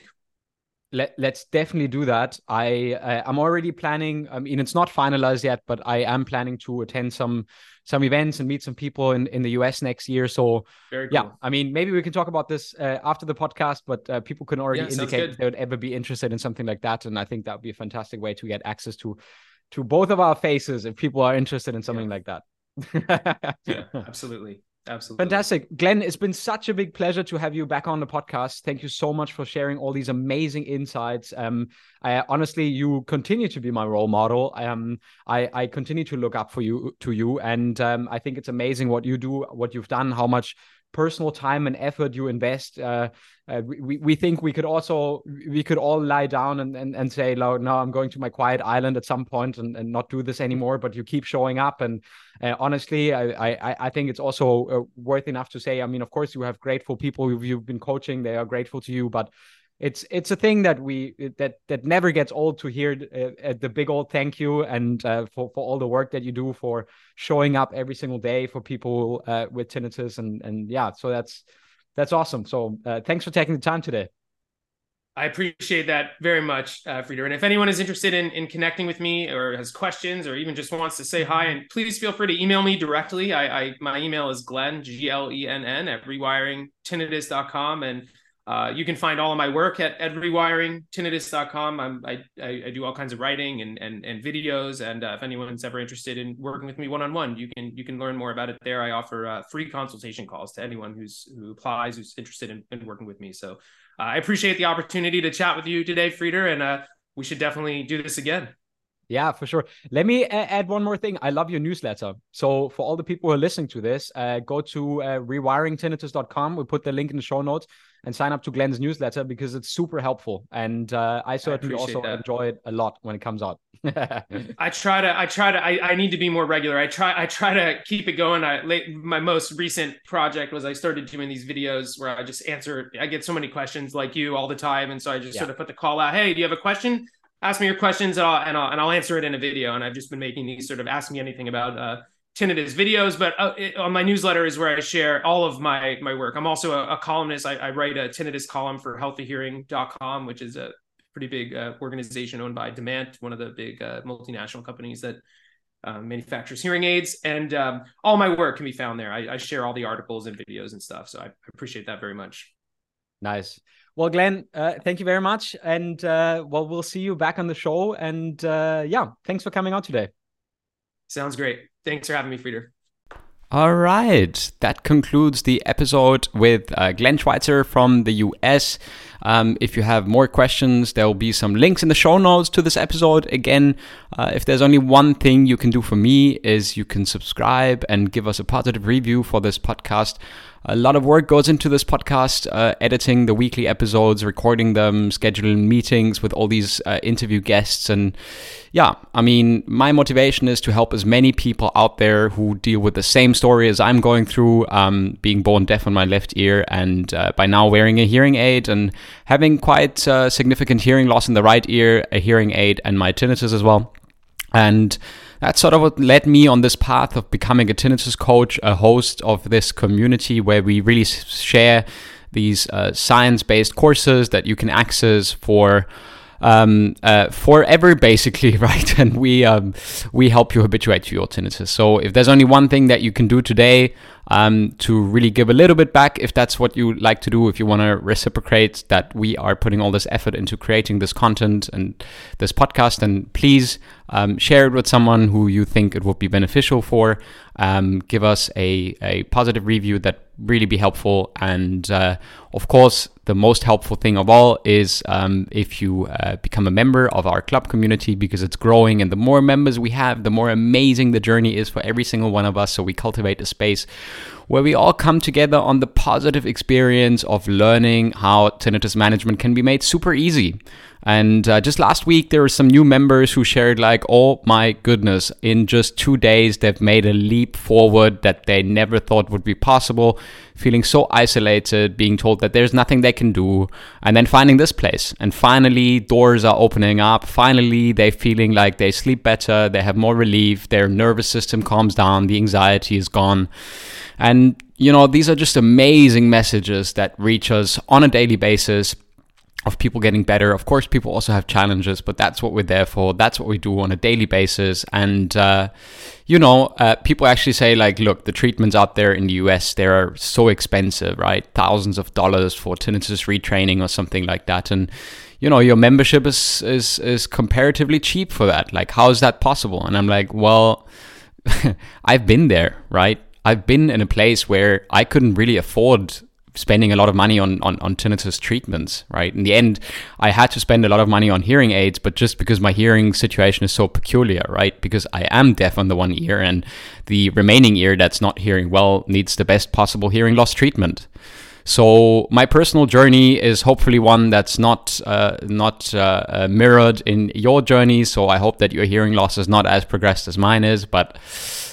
let, let's definitely do that. I, I am already planning. I mean, it's not finalized yet, but I am planning to attend some some events and meet some people in, in the US next year. So cool. yeah, I mean, maybe we can talk about this uh, after the podcast, but uh, people can already yeah, indicate they would ever be interested in something like that, and I think that would be a fantastic way to get access to to both of our faces if people are interested in something yeah. like that. yeah, absolutely. Absolutely. Fantastic. Glenn, it's been such a big pleasure to have you back on the podcast. Thank you so much for sharing all these amazing insights. Um, I honestly, you continue to be my role model. Um, I, I continue to look up for you to you. And um, I think it's amazing what you do, what you've done, how much personal time and effort you invest. Uh, uh, we, we think we could also we could all lie down and, and, and say no no i'm going to my quiet island at some point and, and not do this anymore but you keep showing up and uh, honestly I, I i think it's also uh, worth enough to say i mean of course you have grateful people who you've been coaching they are grateful to you but it's it's a thing that we that that never gets old to hear uh, the big old thank you and uh, for for all the work that you do for showing up every single day for people uh, with tinnitus and and yeah so that's that's awesome so uh, thanks for taking the time today I appreciate that very much, uh, Frieder. And if anyone is interested in, in connecting with me or has questions or even just wants to say hi, and please feel free to email me directly. I, I my email is Glenn G L E N N at rewiringtinnitus.com. And uh, you can find all of my work at, at rewiringtinnitus.com. I'm, I, I, do all kinds of writing and, and, and videos. And uh, if anyone's ever interested in working with me one-on-one, you can, you can learn more about it there. I offer uh, free consultation calls to anyone who's, who applies, who's interested in, in working with me. So uh, I appreciate the opportunity to chat with you today, Frieder, and uh, we should definitely do this again. Yeah, for sure. Let me add one more thing. I love your newsletter. So for all the people who are listening to this, uh, go to uh, rewiringtinnitus.com. We put the link in the show notes and sign up to Glenn's newsletter because it's super helpful. And uh, I certainly I also that. enjoy it a lot when it comes out. I try to, I try to, I, I need to be more regular. I try, I try to keep it going. I late, my most recent project was I started doing these videos where I just answer, I get so many questions like you all the time. And so I just yeah. sort of put the call out, Hey, do you have a question? ask me your questions and I'll, and I'll, and I'll answer it in a video. And I've just been making these sort of ask me anything about uh, tinnitus videos, but uh, it, on my newsletter is where I share all of my my work. I'm also a, a columnist. I, I, write a tinnitus column for healthyhearing.com, which is a pretty big uh, organization owned by Demant, one of the big uh, multinational companies that uh, manufactures hearing aids. And um, all my work can be found there. I, I, share all the articles and videos and stuff. So I appreciate that very much. Nice. Well, Glenn, uh, thank you very much. And uh, well, we'll see you back on the show. And uh, yeah, thanks for coming out today. Sounds great. Thanks for having me, Frieder. All right, that concludes the episode with uh, Glenn Schweitzer from the US. Um, if you have more questions, there will be some links in the show notes to this episode. Again, uh, if there's only one thing you can do for me is you can subscribe and give us a positive review for this podcast. A lot of work goes into this podcast, uh, editing the weekly episodes, recording them, scheduling meetings with all these uh, interview guests. And yeah, I mean, my motivation is to help as many people out there who deal with the same story as I'm going through, um, being born deaf on my left ear and uh, by now wearing a hearing aid and having quite uh, significant hearing loss in the right ear, a hearing aid, and my tinnitus as well. And that's sort of what led me on this path of becoming a tinnitus coach, a host of this community where we really share these uh, science based courses that you can access for. Um, uh, forever, basically, right? And we um, we help you habituate to your tinnitus. So if there's only one thing that you can do today um, to really give a little bit back if that's what you like to do, if you want to reciprocate that we are putting all this effort into creating this content and this podcast, then please um, share it with someone who you think it would be beneficial for. Um, give us a, a positive review that really be helpful. And uh, of course, the most helpful thing of all is um, if you uh, become a member of our club community because it's growing. And the more members we have, the more amazing the journey is for every single one of us. So we cultivate a space where we all come together on the positive experience of learning how tinnitus management can be made super easy. And uh, just last week, there were some new members who shared, like, oh my goodness, in just two days, they've made a leap forward that they never thought would be possible, feeling so isolated, being told that there's nothing they can do, and then finding this place. And finally, doors are opening up. Finally, they're feeling like they sleep better, they have more relief, their nervous system calms down, the anxiety is gone. And, you know, these are just amazing messages that reach us on a daily basis of people getting better. Of course, people also have challenges, but that's what we're there for. That's what we do on a daily basis. And, uh, you know, uh, people actually say, like, look, the treatments out there in the US, they are so expensive, right? Thousands of dollars for tinnitus retraining or something like that. And, you know, your membership is, is, is comparatively cheap for that. Like, how is that possible? And I'm like, well, I've been there, right? I've been in a place where I couldn't really afford spending a lot of money on, on, on tinnitus treatments, right? In the end, I had to spend a lot of money on hearing aids, but just because my hearing situation is so peculiar, right? Because I am deaf on the one ear and the remaining ear that's not hearing well needs the best possible hearing loss treatment. So my personal journey is hopefully one that's not uh, not uh, uh, mirrored in your journey. So I hope that your hearing loss is not as progressed as mine is. But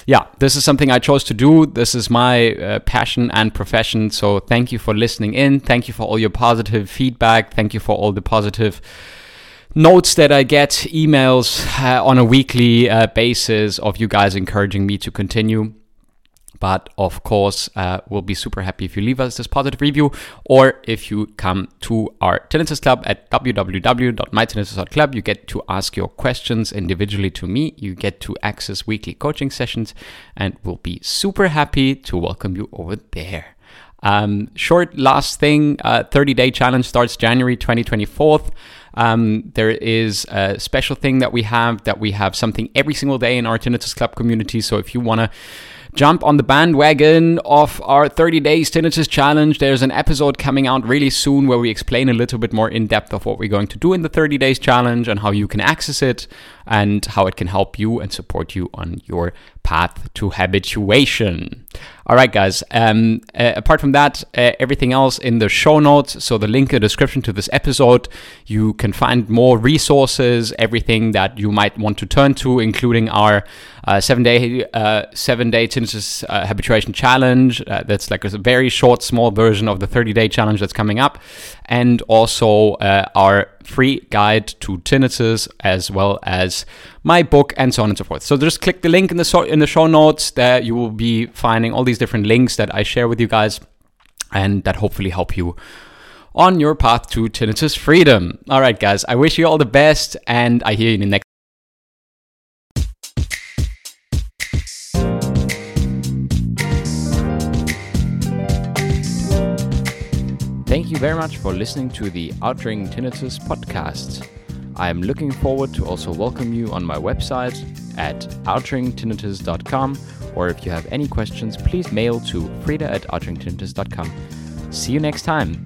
yeah, this is something I chose to do. This is my uh, passion and profession. So thank you for listening in. Thank you for all your positive feedback. Thank you for all the positive notes that I get, emails uh, on a weekly uh, basis of you guys encouraging me to continue. But of course, uh, we'll be super happy if you leave us this positive review or if you come to our Tinnitus Club at www.mytinnitus.club. You get to ask your questions individually to me. You get to access weekly coaching sessions, and we'll be super happy to welcome you over there. Um, short last thing 30 uh, day challenge starts January 2024. Um, there is a special thing that we have that we have something every single day in our Tinnitus Club community. So if you want to jump on the bandwagon of our 30 days tinnitus challenge. There's an episode coming out really soon where we explain a little bit more in depth of what we're going to do in the 30 days challenge and how you can access it and how it can help you and support you on your path to habituation. All right, guys. Um, uh, apart from that, uh, everything else in the show notes. So the link in the description to this episode, you can find more resources, everything that you might want to turn to, including our uh, seven day uh, seven day tinnitus uh, habituation challenge. Uh, that's like a very short, small version of the 30 day challenge that's coming up, and also our free guide to tinnitus, as well as my book, and so on and so forth. So just click the link in the so- in the show notes. There you will be finding all these different links that I share with you guys, and that hopefully help you on your path to tinnitus freedom. All right, guys, I wish you all the best, and I hear you in the next. Very much for listening to the Outring Tinnitus podcast. I am looking forward to also welcome you on my website at outringtinnitus.com or if you have any questions, please mail to frieder at outringtinnitus.com. See you next time.